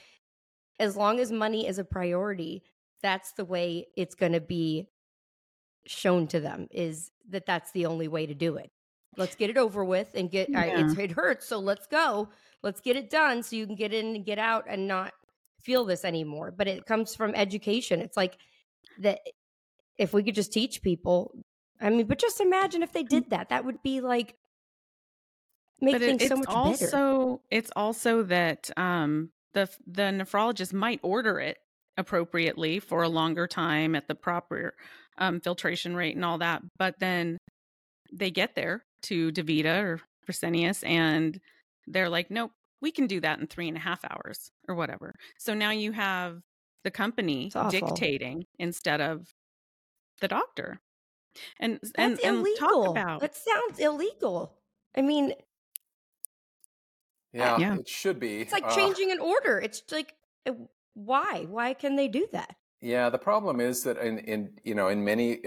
Speaker 1: as long as money is a priority, that's the way it's going to be shown to them is that that's the only way to do it. Let's get it over with and get
Speaker 2: Yeah.
Speaker 1: it's, it hurts, so let's go. Let's get it done so you can get in and get out and not feel this anymore. But it comes from education. It's like that if we could just teach people. I mean, but just imagine if they did that. That would be like make
Speaker 2: but it-
Speaker 1: things
Speaker 2: it's
Speaker 1: so much better.
Speaker 2: also it's also that um the the nephrologist might order it appropriately for a longer time at the proper um, filtration rate and all that but then they get there to davita or fresenius and they're like nope we can do that in three and a half hours or whatever so now you have the company dictating instead of the doctor and
Speaker 1: That's
Speaker 2: and, and
Speaker 1: illegal.
Speaker 2: talk about
Speaker 1: that sounds illegal. I mean,
Speaker 3: Yeah,
Speaker 2: Yeah.
Speaker 3: it should be.
Speaker 1: It's like
Speaker 3: Uh,
Speaker 1: changing an order. It's like, uh, why? Why can they do that?
Speaker 3: Yeah, the problem is that in, in you know in many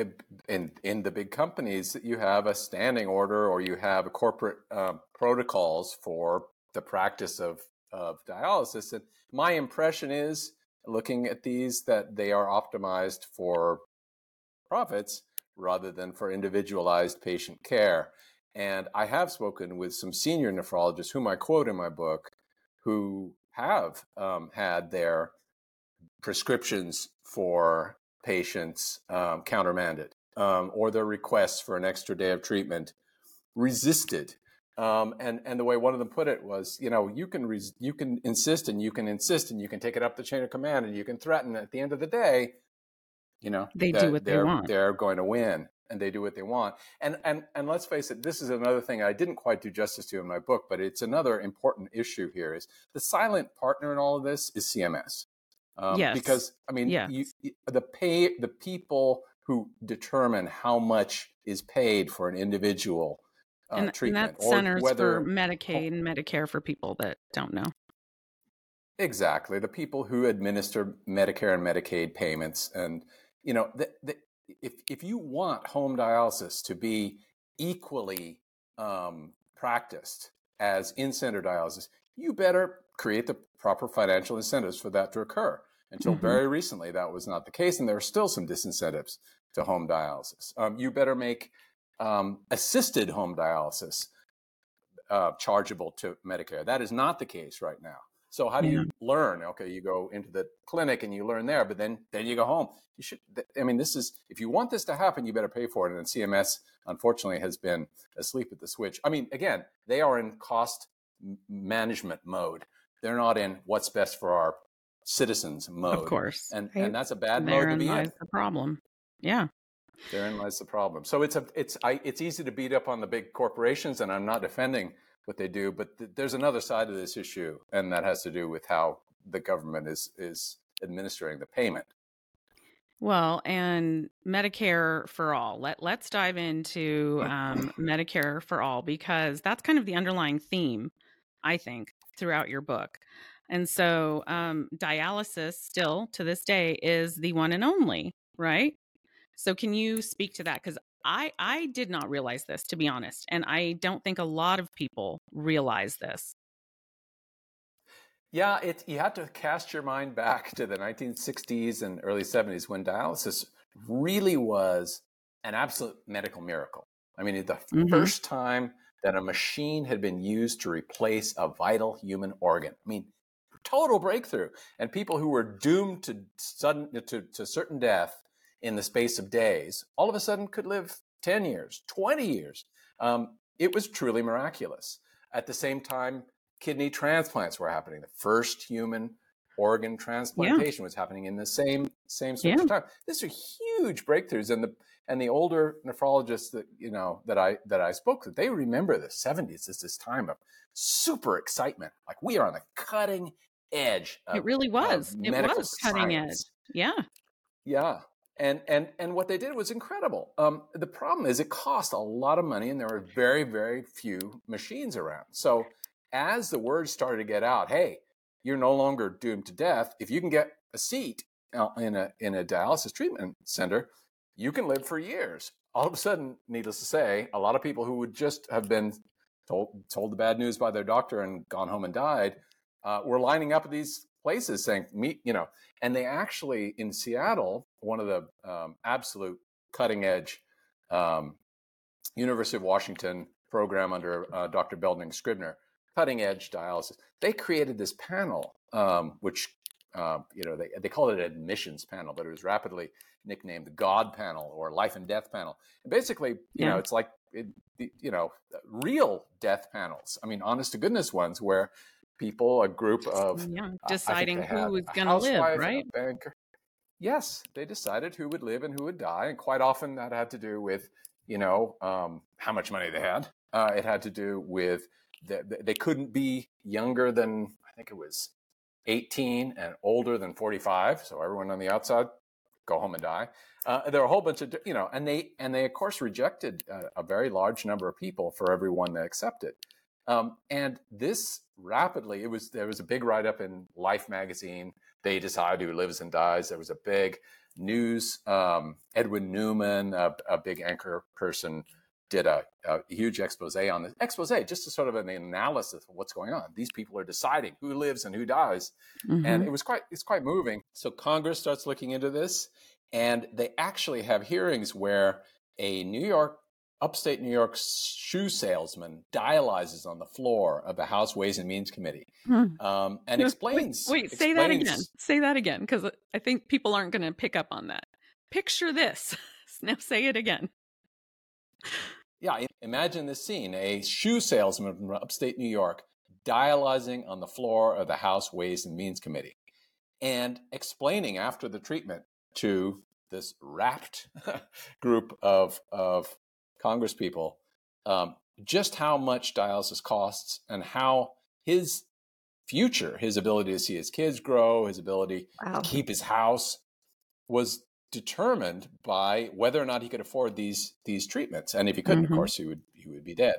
Speaker 3: in in the big companies that you have a standing order or you have corporate um, protocols for the practice of of dialysis. And my impression is, looking at these, that they are optimized for profits rather than for individualized patient care. And I have spoken with some senior nephrologists, whom I quote in my book, who have um, had their prescriptions for patients um, countermanded um, or their requests for an extra day of treatment resisted. Um, and and the way one of them put it was, you know, you can res- you can insist and you can insist and you can take it up the chain of command and you can threaten. At the end of the day, you know,
Speaker 2: They do what they want.
Speaker 3: They're going to win, and they do what they want. And and and let's face it, this is another thing I didn't quite do justice to in my book, but it's another important issue here. Is the silent partner in all of this is CMS. Um,
Speaker 2: Yes.
Speaker 3: Because I mean, you, the pay the people who determine how much is paid for an individual uh,
Speaker 2: and, and
Speaker 3: treatment,
Speaker 2: that
Speaker 3: or
Speaker 2: centers
Speaker 3: whether
Speaker 2: for Medicaid and Medicare for people that don't know.
Speaker 3: Exactly. The people who administer Medicare and Medicaid payments. And, you know, the, the, if, if you want home dialysis to be equally um, practiced as in center dialysis, you better create the proper financial incentives for that to occur. Until
Speaker 2: Mhm.
Speaker 3: very recently, that was not the case. And there are still some disincentives to home dialysis. Um, you better make um, assisted home dialysis uh, chargeable to Medicare. That is not the case right now. So how do you learn? Okay, you go into the clinic and you learn there, but then then you go home. You should. I mean, this is if you want this to happen, you better pay for it. And CMS, unfortunately, has been asleep at the switch. I mean, again, they are in cost management mode. They're not in what's best for our citizens mode.
Speaker 2: Of course.
Speaker 3: and
Speaker 1: Right.
Speaker 3: and that's a bad mode to be in.
Speaker 2: lies the problem. Yeah.
Speaker 3: Therein lies the problem. So it's a it's I, it's easy to beat up on the big corporations, and I'm not defending what they do, but th- there's another side of this issue, and that has to do with how the government is is administering the payment.
Speaker 2: Well, and Medicare for all. Let let's dive into um, Medicare for all because that's kind of the underlying theme, I think, throughout your book. And so, um, dialysis still to this day is the one and only, right? So, can you speak to that? Because I I did not realize this, to be honest, and I don't think a lot of people realize this.
Speaker 3: Yeah, it, you have to cast your mind back to the 1960s and early 70s when dialysis really was an absolute medical miracle. I mean, the mm-hmm. first time that a machine had been used to replace a vital human organ. I mean, total breakthrough. And people who were doomed to sudden to, to certain death in the space of days, all of a sudden could live 10 years, 20 years. Um, it was truly miraculous. At the same time, kidney transplants were happening. The first human organ transplantation yeah. was happening in the same same sort yeah. of time. These are huge breakthroughs, and the and the older nephrologists that you know that I that I spoke to, they remember the '70s as this time of super excitement. Like we are on the cutting edge. Of,
Speaker 2: it really was. It was cutting science. edge. Yeah.
Speaker 3: Yeah. And and and what they did was incredible. Um, the problem is it cost a lot of money, and there were very very few machines around. So as the word started to get out, hey, you're no longer doomed to death. If you can get a seat in a in a dialysis treatment center, you can live for years. All of a sudden, needless to say, a lot of people who would just have been told told the bad news by their doctor and gone home and died uh, were lining up at these places saying, "Meet," you know. And they actually in Seattle, one of the um, absolute cutting edge um, University of Washington program under uh, Dr. Belding Scribner cutting edge dialysis. They created this panel, um, which uh, you know they they called it an admissions panel, but it was rapidly nicknamed the God panel or life and death panel. And basically, you yeah. know, it's like it, you know real death panels. I mean, honest to goodness ones where people, a group of
Speaker 2: yeah, deciding who was going to live, right? Banker.
Speaker 3: Yes, they decided who would live and who would die, and quite often that had to do with you know um, how much money they had. Uh, it had to do with they, they couldn't be younger than I think it was 18 and older than 45. So everyone on the outside go home and die. Uh, there are a whole bunch of you know, and they and they of course rejected a, a very large number of people for every one they accepted. Um, and this rapidly, it was there was a big write up in Life magazine. They decide who lives and dies. There was a big news. Um, Edwin Newman, a, a big anchor person, did a, a, huge expose on this expose just to sort of an analysis of what's going on these people are deciding who lives and who dies mm-hmm. and it was quite it's quite moving so congress starts looking into this and they actually have hearings where a new york upstate new york shoe salesman dialyzes on the floor of the house ways and means committee hmm. um, and explains
Speaker 2: wait, wait
Speaker 3: explains,
Speaker 2: say that again. Say that again because i think people aren't going to pick up on that. Picture this. Now say it again.
Speaker 3: Yeah, imagine this scene a shoe salesman from upstate New York dialyzing on the floor of the House Ways and Means Committee and explaining after the treatment to this rapt group of, of congresspeople um, just how much dialysis costs and how his future, his ability to see his kids grow, his ability wow. to keep his house was determined by whether or not he could afford these these treatments. And if he couldn't, mm-hmm. of course, he would he would be dead.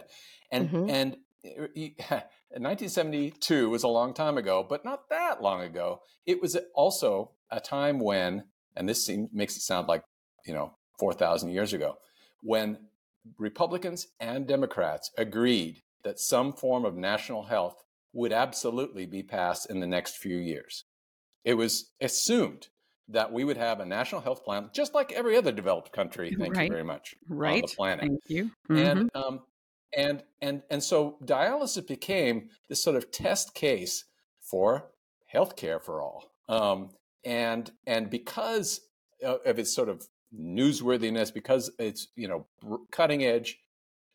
Speaker 3: And mm-hmm. and he, 1972 was a long time ago, but not that long ago. It was also a time when, and this seems, makes it sound like you know 4,000 years ago, when Republicans and Democrats agreed that some form of national health would absolutely be passed in the next few years. It was assumed that we would have a national health plan, just like every other developed country. Thank right. you very much.
Speaker 2: Right.
Speaker 3: On the planet.
Speaker 2: Thank you.
Speaker 3: Mm-hmm. And um, and and and so dialysis became this sort of test case for healthcare for all. Um, and and because of its sort of newsworthiness, because it's you know cutting edge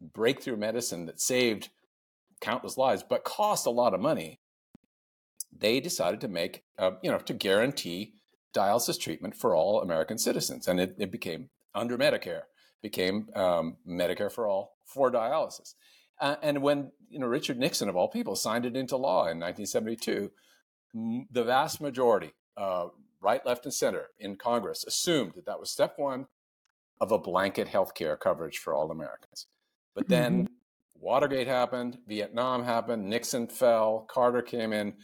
Speaker 3: breakthrough medicine that saved countless lives, but cost a lot of money. They decided to make, uh, you know, to guarantee dialysis treatment for all American citizens, and it, it became under Medicare, became um, Medicare for all for dialysis. Uh, and when you know Richard Nixon, of all people, signed it into law in 1972, the vast majority, uh, right, left, and center in Congress assumed that that was step one of a blanket health care coverage for all Americans. But then mm-hmm. Watergate happened, Vietnam happened, Nixon fell, Carter came in,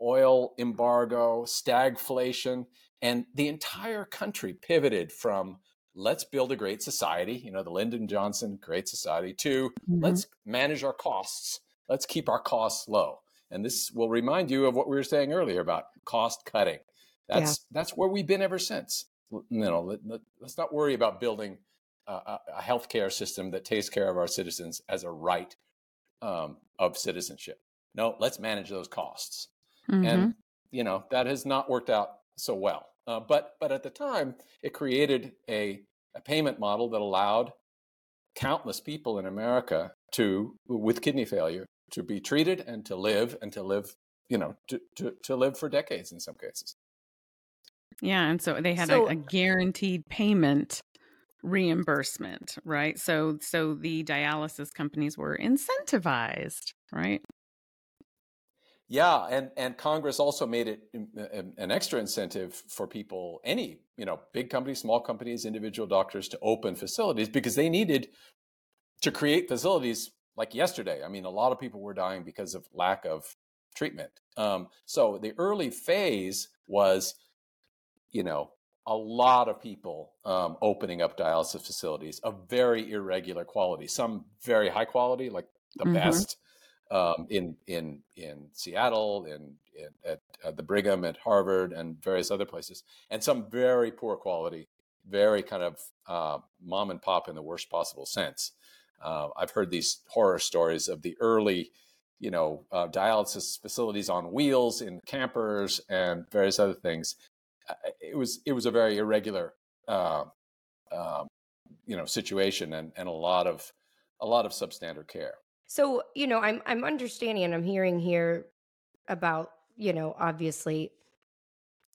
Speaker 3: oil embargo, stagflation, and the entire country pivoted from let's build a great society, you know, the Lyndon Johnson Great Society, to mm-hmm. let's manage our costs. Let's keep our costs low. And this will remind you of what we were saying earlier about cost cutting. That's yeah. that's where we've been ever since. You know, let, us not worry about building a, a healthcare system that takes care of our citizens as a right um, of citizenship. No, let's manage those costs. Mm-hmm. And you know that has not worked out so well. Uh, but but at the time, it created a, a payment model that allowed countless people in America to with kidney failure to be treated and to live and to live you know to, to, to live for decades in some cases
Speaker 2: yeah and so they had so, a, a, guaranteed payment reimbursement right so so the dialysis companies were incentivized right
Speaker 3: yeah, and and Congress also made it an extra incentive for people, any you know, big companies, small companies, individual doctors, to open facilities because they needed to create facilities like yesterday. I mean, a lot of people were dying because of lack of treatment. Um, so the early phase was, you know, a lot of people um, opening up dialysis facilities of very irregular quality. Some very high quality, like the mm-hmm. best um, in in in Seattle, in, in at uh, the Brigham, at Harvard, and various other places, and some very poor quality, very kind of uh, mom and pop in the worst possible sense. Uh, I've heard these horror stories of the early, you know, uh, dialysis facilities on wheels in campers and various other things. It was it was a very irregular, uh, um, you know, situation and and a lot of a lot of substandard care.
Speaker 1: So, you know, I'm I'm understanding and I'm hearing here about, you know, obviously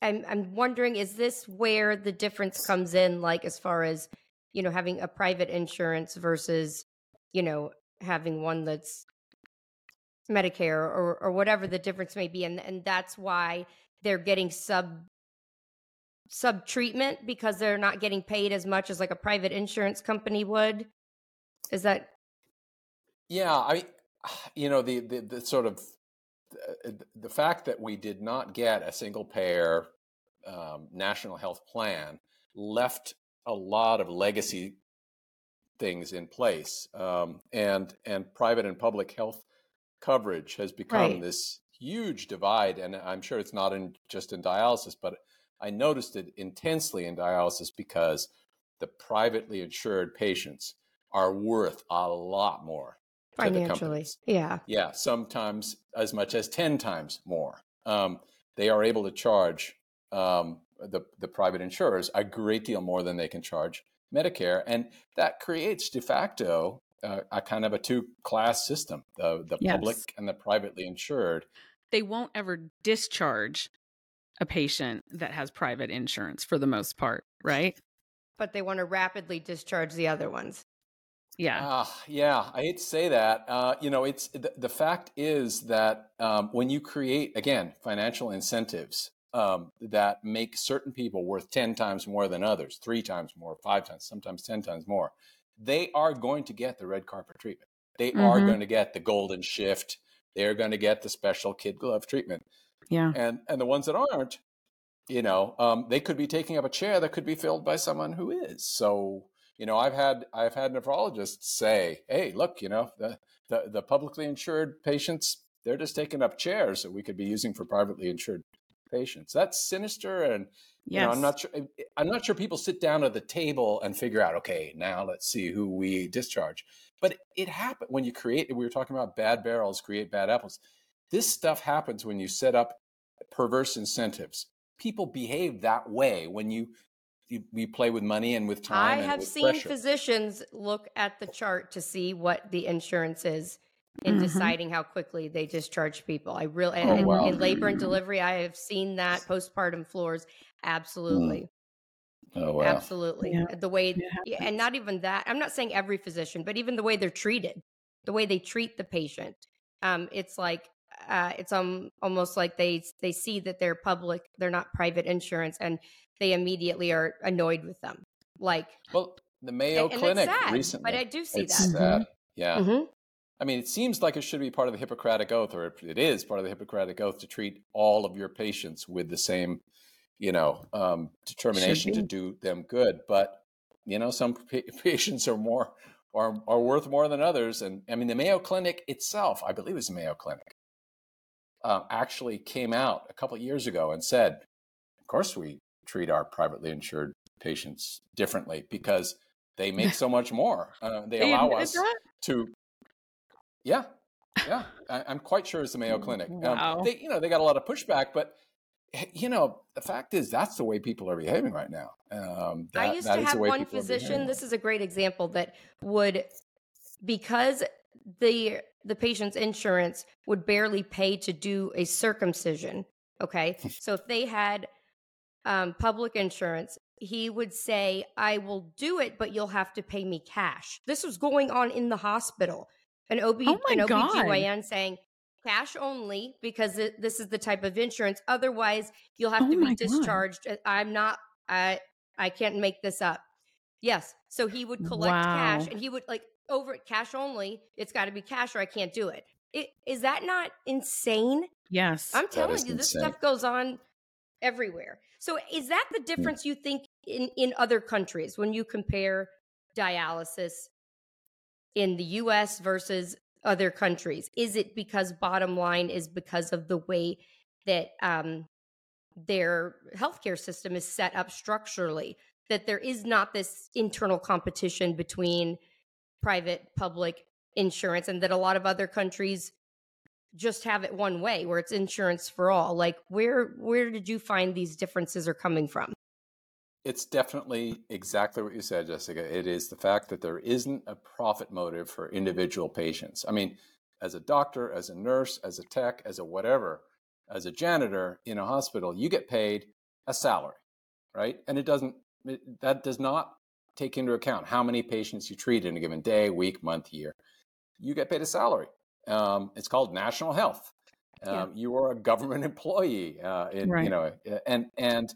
Speaker 1: I'm I'm wondering is this where the difference comes in like as far as, you know, having a private insurance versus, you know, having one that's Medicare or or whatever the difference may be and and that's why they're getting sub sub treatment because they're not getting paid as much as like a private insurance company would. Is that
Speaker 3: yeah, I, mean you know, the the, the sort of the, uh, the, fact that we did not get a single payer um, national health plan left a lot of legacy things in place, um, and and private and public health coverage has become right. this huge divide. And I'm sure it's not in just in dialysis, but I noticed it intensely in dialysis because the privately insured patients are worth a lot more
Speaker 1: financially. Yeah.
Speaker 3: Yeah. Sometimes as much as 10 times more. Um, they are able to charge um, the, the private insurers a great deal more than they can charge Medicare. And that creates de facto uh, a kind of a two class system the, the yes. public and the privately insured.
Speaker 2: They won't ever discharge a patient that has private insurance for the most part, right?
Speaker 1: But they want to rapidly discharge the other ones.
Speaker 2: Yeah. Uh,
Speaker 3: yeah. I hate to say that. Uh, you know, it's the, the fact is that um, when you create, again, financial incentives um, that make certain people worth 10 times more than others, three times more, five times, sometimes 10 times more, they are going to get the red carpet treatment. They mm-hmm. are going to get the golden shift. They're going to get the special kid glove treatment.
Speaker 2: Yeah.
Speaker 3: And, and the ones that aren't, you know, um, they could be taking up a chair that could be filled by someone who is. So, you know, I've had I've had nephrologists say, "Hey, look, you know, the the, the publicly insured patients they're just taking up chairs that we could be using for privately insured patients." That's sinister, and yes. you know, I'm not sure. I'm not sure people sit down at the table and figure out, okay, now let's see who we discharge. But it happened when you create. We were talking about bad barrels create bad apples. This stuff happens when you set up perverse incentives. People behave that way when you we play with money and with time.
Speaker 1: I have seen
Speaker 3: pressure.
Speaker 1: physicians look at the chart to see what the insurance is in mm-hmm. deciding how quickly they discharge people. I really oh, wow. in, labor and delivery, I have seen that postpartum floors. Absolutely. Mm.
Speaker 3: Oh wow.
Speaker 1: Absolutely. Yeah. The way and not even that. I'm not saying every physician, but even the way they're treated, the way they treat the patient. Um, it's like uh, it's um, almost like they they see that they're public, they're not private insurance, and they immediately are annoyed with them. Like,
Speaker 3: well, the Mayo
Speaker 1: and, and
Speaker 3: Clinic
Speaker 1: sad,
Speaker 3: recently,
Speaker 1: but I do see
Speaker 3: it's
Speaker 1: that.
Speaker 3: sad.
Speaker 2: Mhm.
Speaker 3: Yeah,
Speaker 1: hmm
Speaker 3: I mean, it seems like it should be part of the Hippocratic Oath, or it is part of the Hippocratic Oath to treat all of your patients with the same, you know, um, determination to do them good. But you know, some pa- patients are more are are worth more than others. And I mean, the Mayo Clinic itself, I believe, is was the Mayo Clinic, uh, actually came out a couple of years ago and said, "Of course, we treat our privately insured patients differently because." They make so much more. Uh, they, allow us
Speaker 2: that?
Speaker 3: to yeah yeah I, i'm quite sure it's the mayo clinic
Speaker 2: Wow.
Speaker 3: um, they you know they got a lot of pushback but eh, you know the fact is that's the way people are behaving right now um, that,
Speaker 1: I used to have one physician. This is a great example that would, because the the patient's insurance would barely pay to do a circumcision. Okay, so if they had um, public insurance, he would say, "I will do it, but you'll have to pay me cash." This was going on in the hospital. An OB,
Speaker 2: Oh
Speaker 1: an OBGYN saying. Cash only because it, this is the type of insurance. Otherwise, you'll have
Speaker 2: Oh
Speaker 1: to be discharged. Uh, I'm not. I I can't make this up. Yes. So he would collect cash and he would like over it cash only. It's got to be cash or I can't do it. it. Is that not insane?
Speaker 2: Yes.
Speaker 1: I'm telling
Speaker 3: is
Speaker 1: you, this stuff goes on everywhere. So is that the difference you think in in other countries when you compare dialysis in the US versus other countries? Is it because bottom line is because of the way that um their healthcare system is set up structurally that there is not this internal competition between private public insurance and that a lot of other countries just have it one way where it's insurance for all. Like where where did you find these differences are coming from?
Speaker 3: It's definitely exactly what you said jessica. It is the fact that there isn't a profit motive for individual patients. I mean as a doctor as a nurse as a tech as a whatever as a janitor in a hospital you get paid a salary right? And it doesn't that does not take into account how many patients you treat in a given day week month year. You get paid a salary. Um, it's called national health. Um,
Speaker 1: Yeah.
Speaker 3: you are a government employee uh, in, you know and and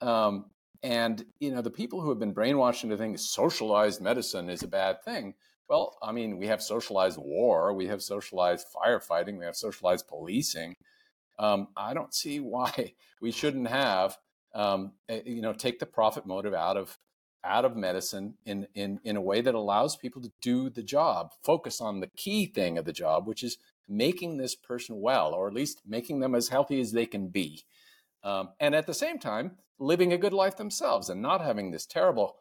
Speaker 3: um, and you know the people who have been brainwashed into thinking socialized medicine is a bad thing. Well i mean we have socialized war we have socialized firefighting we have socialized policing. Um, i don't see why we shouldn't have um, eh, you know take the profit motive out of out of medicine in, in in a way that allows people to do the job focus on the key thing of the job which is making this person well or at least making them as healthy as they can be. Um, and at the same time living a good life themselves and not having this terrible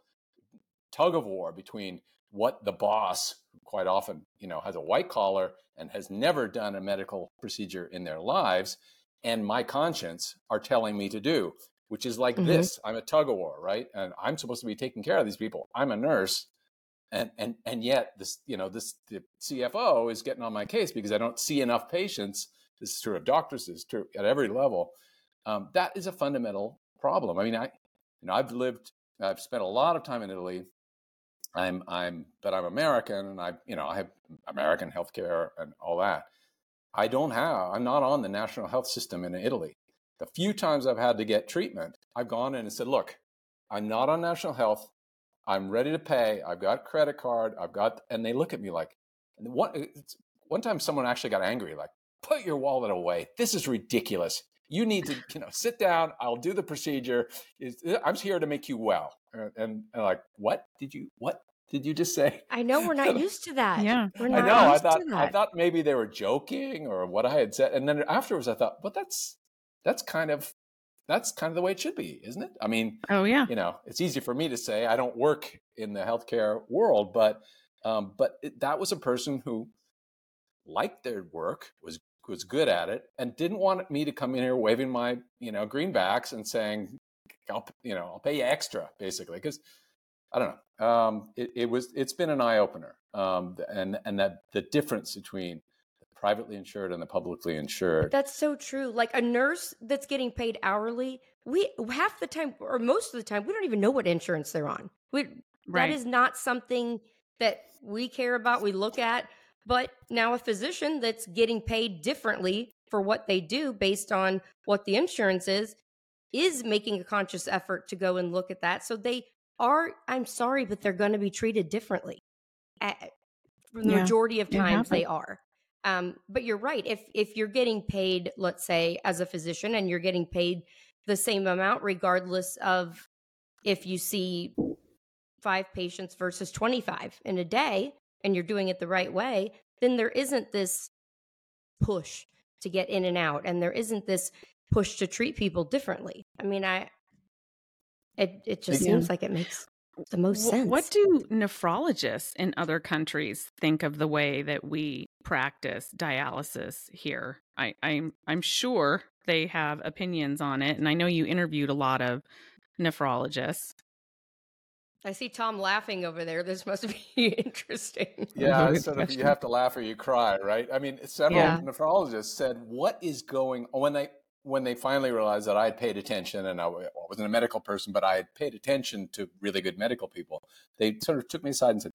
Speaker 3: tug of war between what the boss quite often you know has a white collar and has never done a medical procedure in their lives and my conscience are telling me to do which is like
Speaker 1: Mhm.
Speaker 3: this i'm a tug of war right? And i'm supposed to be taking care of these people. I'm a nurse. And and and yet this you know this the cfo is getting on my case because i don't see enough patients. This is true of doctors. This is true at every level. Um, that is a fundamental problem. I mean i you know i've lived i've spent a lot of time in italy. I'm i'm but i'm american and i you know i have american healthcare and all that. I don't have i'm not on the national health system in italy the few times i've had to get treatment i've gone in and said look i'm not on national health. I'm ready to pay. I've got credit card. I've got and they look at me like one it's- one time someone actually got angry like put your wallet away. This is ridiculous. You need to you know sit down. I'll do the procedure. I'm here to make you well. And, and, and like what did you what did you just say?
Speaker 1: I know we're not used to that.
Speaker 2: Yeah.
Speaker 1: we're
Speaker 3: I
Speaker 1: not
Speaker 3: know. I thought I thought maybe they were joking or what I had said, and then afterwards I thought, but that's that's kind of that's kind of the way it should be, isn't it? I mean,
Speaker 2: Oh yeah.
Speaker 3: you know, it's easy for me to say I don't work in the healthcare world, but um, but it, that was a person who liked their work, was was good at it, and didn't want me to come in here waving my you know greenbacks and saying, I'll you know I'll pay you extra, basically, because I don't know. Um, it, it was it's been an eye opener, um, and and that the difference between privately insured and the publicly insured.
Speaker 1: That's so true. Like a nurse that's getting paid hourly, we half the time or most of the time we don't even know what insurance they're on. We
Speaker 2: Right.
Speaker 1: that is not something that we care about. We look at, But now a physician that's getting paid differently for what they do based on what the insurance is is making a conscious effort to go and look at that. So they are, I'm sorry, but they're going to be treated differently. At, the
Speaker 2: Yeah,
Speaker 1: majority of times they are. Um, but you're right. If if you're getting paid, let's say as a physician, and you're getting paid the same amount, regardless of if you see five patients versus 25 in a day, and you're doing it the right way, then there isn't this push to get in and out, and there isn't this push to treat people differently. I mean, I it it just
Speaker 2: Yeah.
Speaker 1: seems like it makes the most
Speaker 2: Wh-
Speaker 1: sense.
Speaker 2: What do nephrologists in other countries think of the way that we practice dialysis here? I, I'm I'm sure they have opinions on it, and I know you interviewed a lot of nephrologists.
Speaker 1: I see Tom laughing over there. This must be interesting.
Speaker 3: Yeah,
Speaker 2: Good
Speaker 3: sort of you have to laugh or you cry, right? I mean, several
Speaker 1: Yeah.
Speaker 3: nephrologists said, "What is going?" When they when they finally realized that I had paid attention, and I wasn't a medical person, but I had paid attention to really good medical people, they sort of took me aside and said,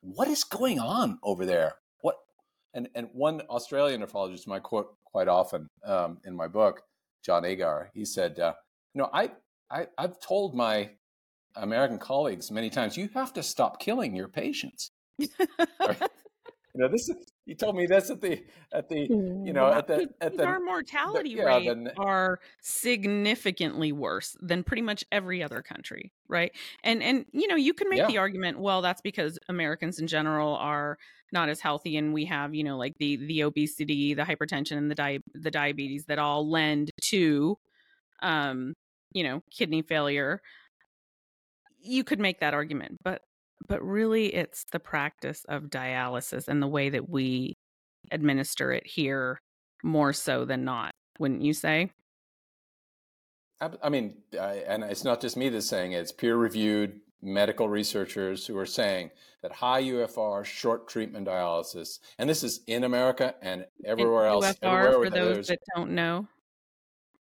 Speaker 3: "What is going on over there? What?" And and one Australian nephrologist, I quote quite often um, in my book, John Agar, he said, uh, "You know, I, I I've told my American colleagues many times, you have to stop killing your patients." Right? You know, this is you told me this at the at the you know at the at the
Speaker 2: our mortality
Speaker 3: yeah,
Speaker 2: rates
Speaker 3: the-
Speaker 2: are significantly worse than pretty much every other country, right? And and you know you can make
Speaker 3: Yeah.
Speaker 2: the argument, well, that's because Americans in general are not as healthy, and we have you know like the the obesity, the hypertension, and the di- the diabetes that all lend to, um, you know, kidney failure. You could make that argument, but but really it's the practice of dialysis and the way that we administer it here more so than not wouldn't you say
Speaker 3: I mean, I, and it's not just me that's saying it, it's peer reviewed medical researchers who are saying that high UFR, short treatment dialysis, and this is in America and everywhere
Speaker 2: And
Speaker 3: else.
Speaker 2: UFR,
Speaker 3: everywhere
Speaker 2: for those that don't know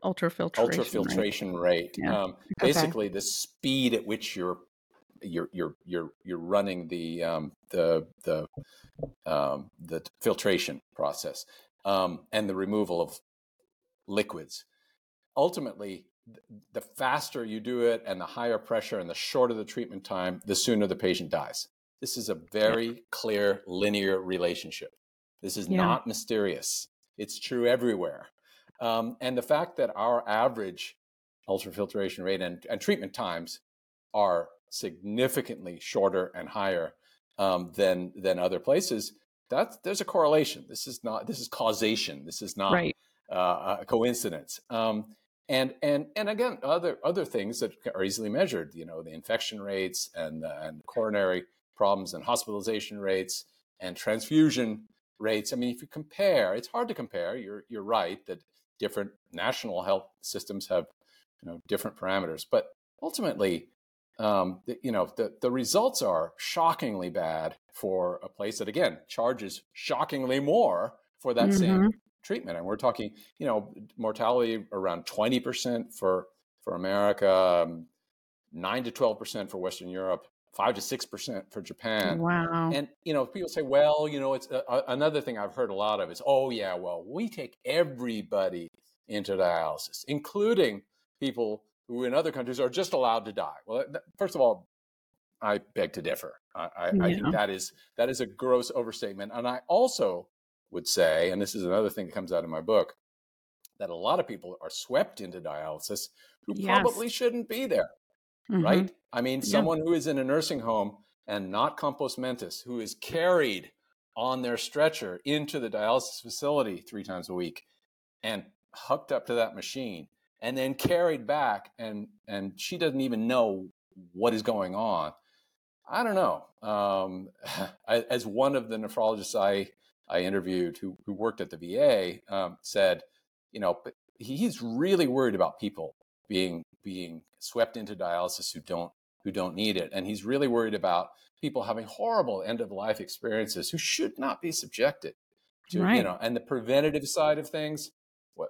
Speaker 2: ultrafiltration
Speaker 3: ultrafiltration rate.
Speaker 2: Yeah.
Speaker 3: Um,
Speaker 1: Okay.
Speaker 3: basically, the speed at which you're you're you're you're you're running the um, the the um, the filtration process um, and the removal of liquids. Ultimately, the faster you do it, and the higher pressure, and the shorter the treatment time, the sooner the patient dies. This is a very clear linear relationship. This is
Speaker 2: Yeah.
Speaker 3: not mysterious. It's true everywhere. Um, and the fact that our average ultrafiltration rate and, and treatment times are significantly shorter and higher um, than than other places, that's there's a correlation. This is not this is causation. This is not
Speaker 2: right
Speaker 3: uh, a coincidence. Um, and and and again, other other things that are easily measured. You know, the infection rates and uh, and coronary problems and hospitalization rates and transfusion rates. I mean, if you compare, it's hard to compare. You're you're right that different national health systems have you know different parameters, but ultimately. Um, the, you know the, the results are shockingly bad for a place that again charges shockingly more for that same treatment. And we're talking you know mortality around 20% for for america um, 9 to 12% for western europe 5 to 6% for japan.
Speaker 2: Wow.
Speaker 3: And you know people say well you know it's uh, uh, another thing i've heard a lot of is oh yeah well we take everybody into dialysis including people who in other countries are just allowed to die well first of all i beg to differ i, I, I think that is that is a gross overstatement and i also would say and this is another thing that comes out in my book that a lot of people are swept into dialysis who
Speaker 2: Yes.
Speaker 3: probably shouldn't be there
Speaker 2: Mhm.
Speaker 3: right? I mean,
Speaker 2: Yeah.
Speaker 3: someone who is in a nursing home and not compos mentis, who is carried on their stretcher into the dialysis facility three times a week and hooked up to that machine and then carried back and and she doesn't even know what is going on. I don't know. Um, I- as one of the nephrologists I I interviewed who who worked at the VA um, said, you know, but he's really worried about people being being swept into dialysis who don't who don't need it and he's really worried about people having horrible end of life experiences who should not be subjected to you know and the preventative side of things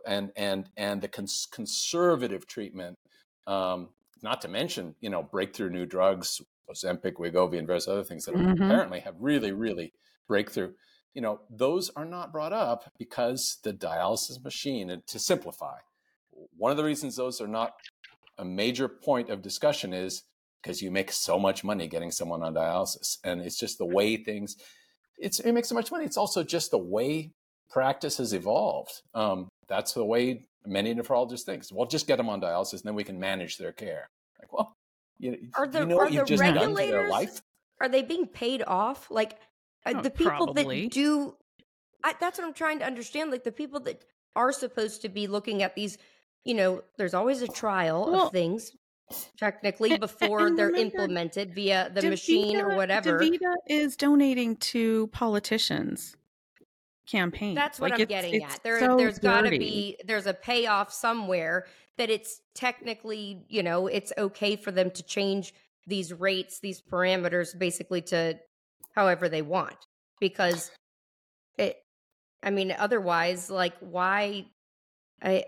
Speaker 3: and and and the cons- conservative treatment um, not to mention you know breakthrough new drugs Ozempic, Wegovy, and various other things that
Speaker 2: Mhm.
Speaker 3: apparently have really really breakthrough you know, those are not brought up because the dialysis machine, and to simplify, one of the reasons those are not a major point of discussion is because you make so much money getting someone on dialysis. And it's just the way things, it's, it makes so much money. It's also just the way practice has evolved. Um, that's the way many nephrologists think. Well, just get them on dialysis and then we can manage their care. Like, well, you,
Speaker 1: are the,
Speaker 3: you know
Speaker 1: what
Speaker 3: you've just done to their life?
Speaker 1: Are they being paid off? Like uh, oh, the people probably. that do, I, that's what I'm trying to understand. Like the people that are supposed to be looking at these, you know, there's always a trial well, of things technically before and, and they're implemented via the DaVita, machine or whatever.
Speaker 2: DaVita is donating to politicians campaign.
Speaker 1: That's what like I'm it's, getting it's at. There, so there's got to be there's a payoff somewhere that it's technically, you know, it's okay for them to change these rates, these parameters, basically to however they want, because it. I mean, otherwise, like, why? I.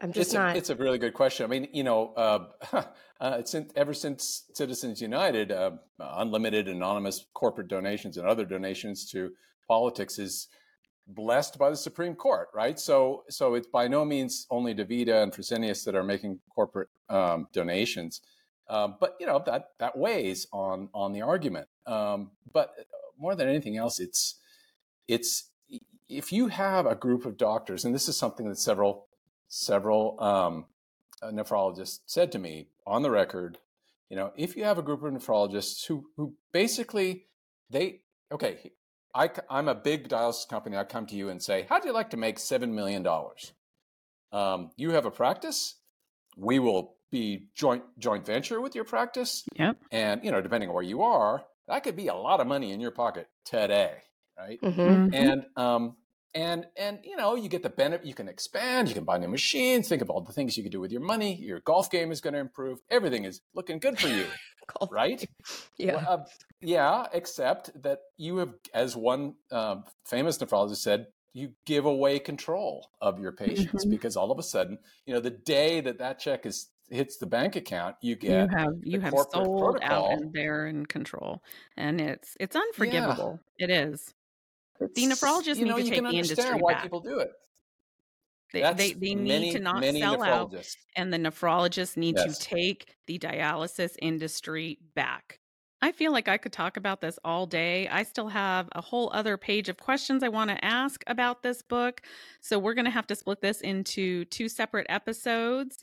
Speaker 1: I'm just
Speaker 3: it's
Speaker 1: not.
Speaker 3: A, it's a really good question. I mean, you know, uh, uh, since ever since Citizens United, uh, unlimited anonymous corporate donations and other donations to politics is blessed by the Supreme Court, right? So, so it's by no means only DaVita and Fresenius that are making corporate um, donations, um, but you know that that weighs on on the argument. Um, but more than anything else, it's it's if you have a group of doctors, and this is something that several several um, uh, nephrologists said to me on the record. You know, if you have a group of nephrologists who who basically they okay I, am a big dialysis company. I come to you and say, How'd you like to make $7 million? Um, you have a practice. We will be joint joint venture with your practice.
Speaker 2: Yep.
Speaker 3: And, you know, depending on where you are, that could be a lot of money in your pocket today. Right. Mm-hmm. mm-hmm. And, um, and, and, you know, you get the benefit, you can expand, you can buy new machines, think of all the things you can do with your money. Your golf game is going to improve. Everything is looking good for you. right?
Speaker 1: Yeah.
Speaker 3: Well, uh, yeah, except that you have, as one uh, famous nephrologist said, you give away control of your patients mm-hmm. because all of a sudden, you know, the day that that check is hits the bank account, you get
Speaker 2: you have you have sold protocol. out and they're in control, and it's it's unforgivable. Yeah. It is. It's, the nephrologists you know, need to take the industry
Speaker 3: why
Speaker 2: back.
Speaker 3: people do it.
Speaker 2: They, they, they need many, to not sell out, and the nephrologists need yes. to take the dialysis industry back. I feel like I could talk about this all day. I still have a whole other page of questions I want to ask about this book. So we're going to have to split this into two separate episodes.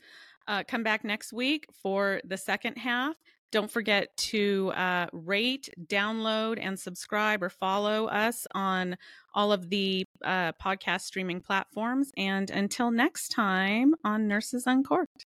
Speaker 2: Uh, come back next week for the second half. Don't forget to uh, rate, download, and subscribe or follow us on all of the uh, podcast streaming platforms. And until next time on Nurses Uncorked.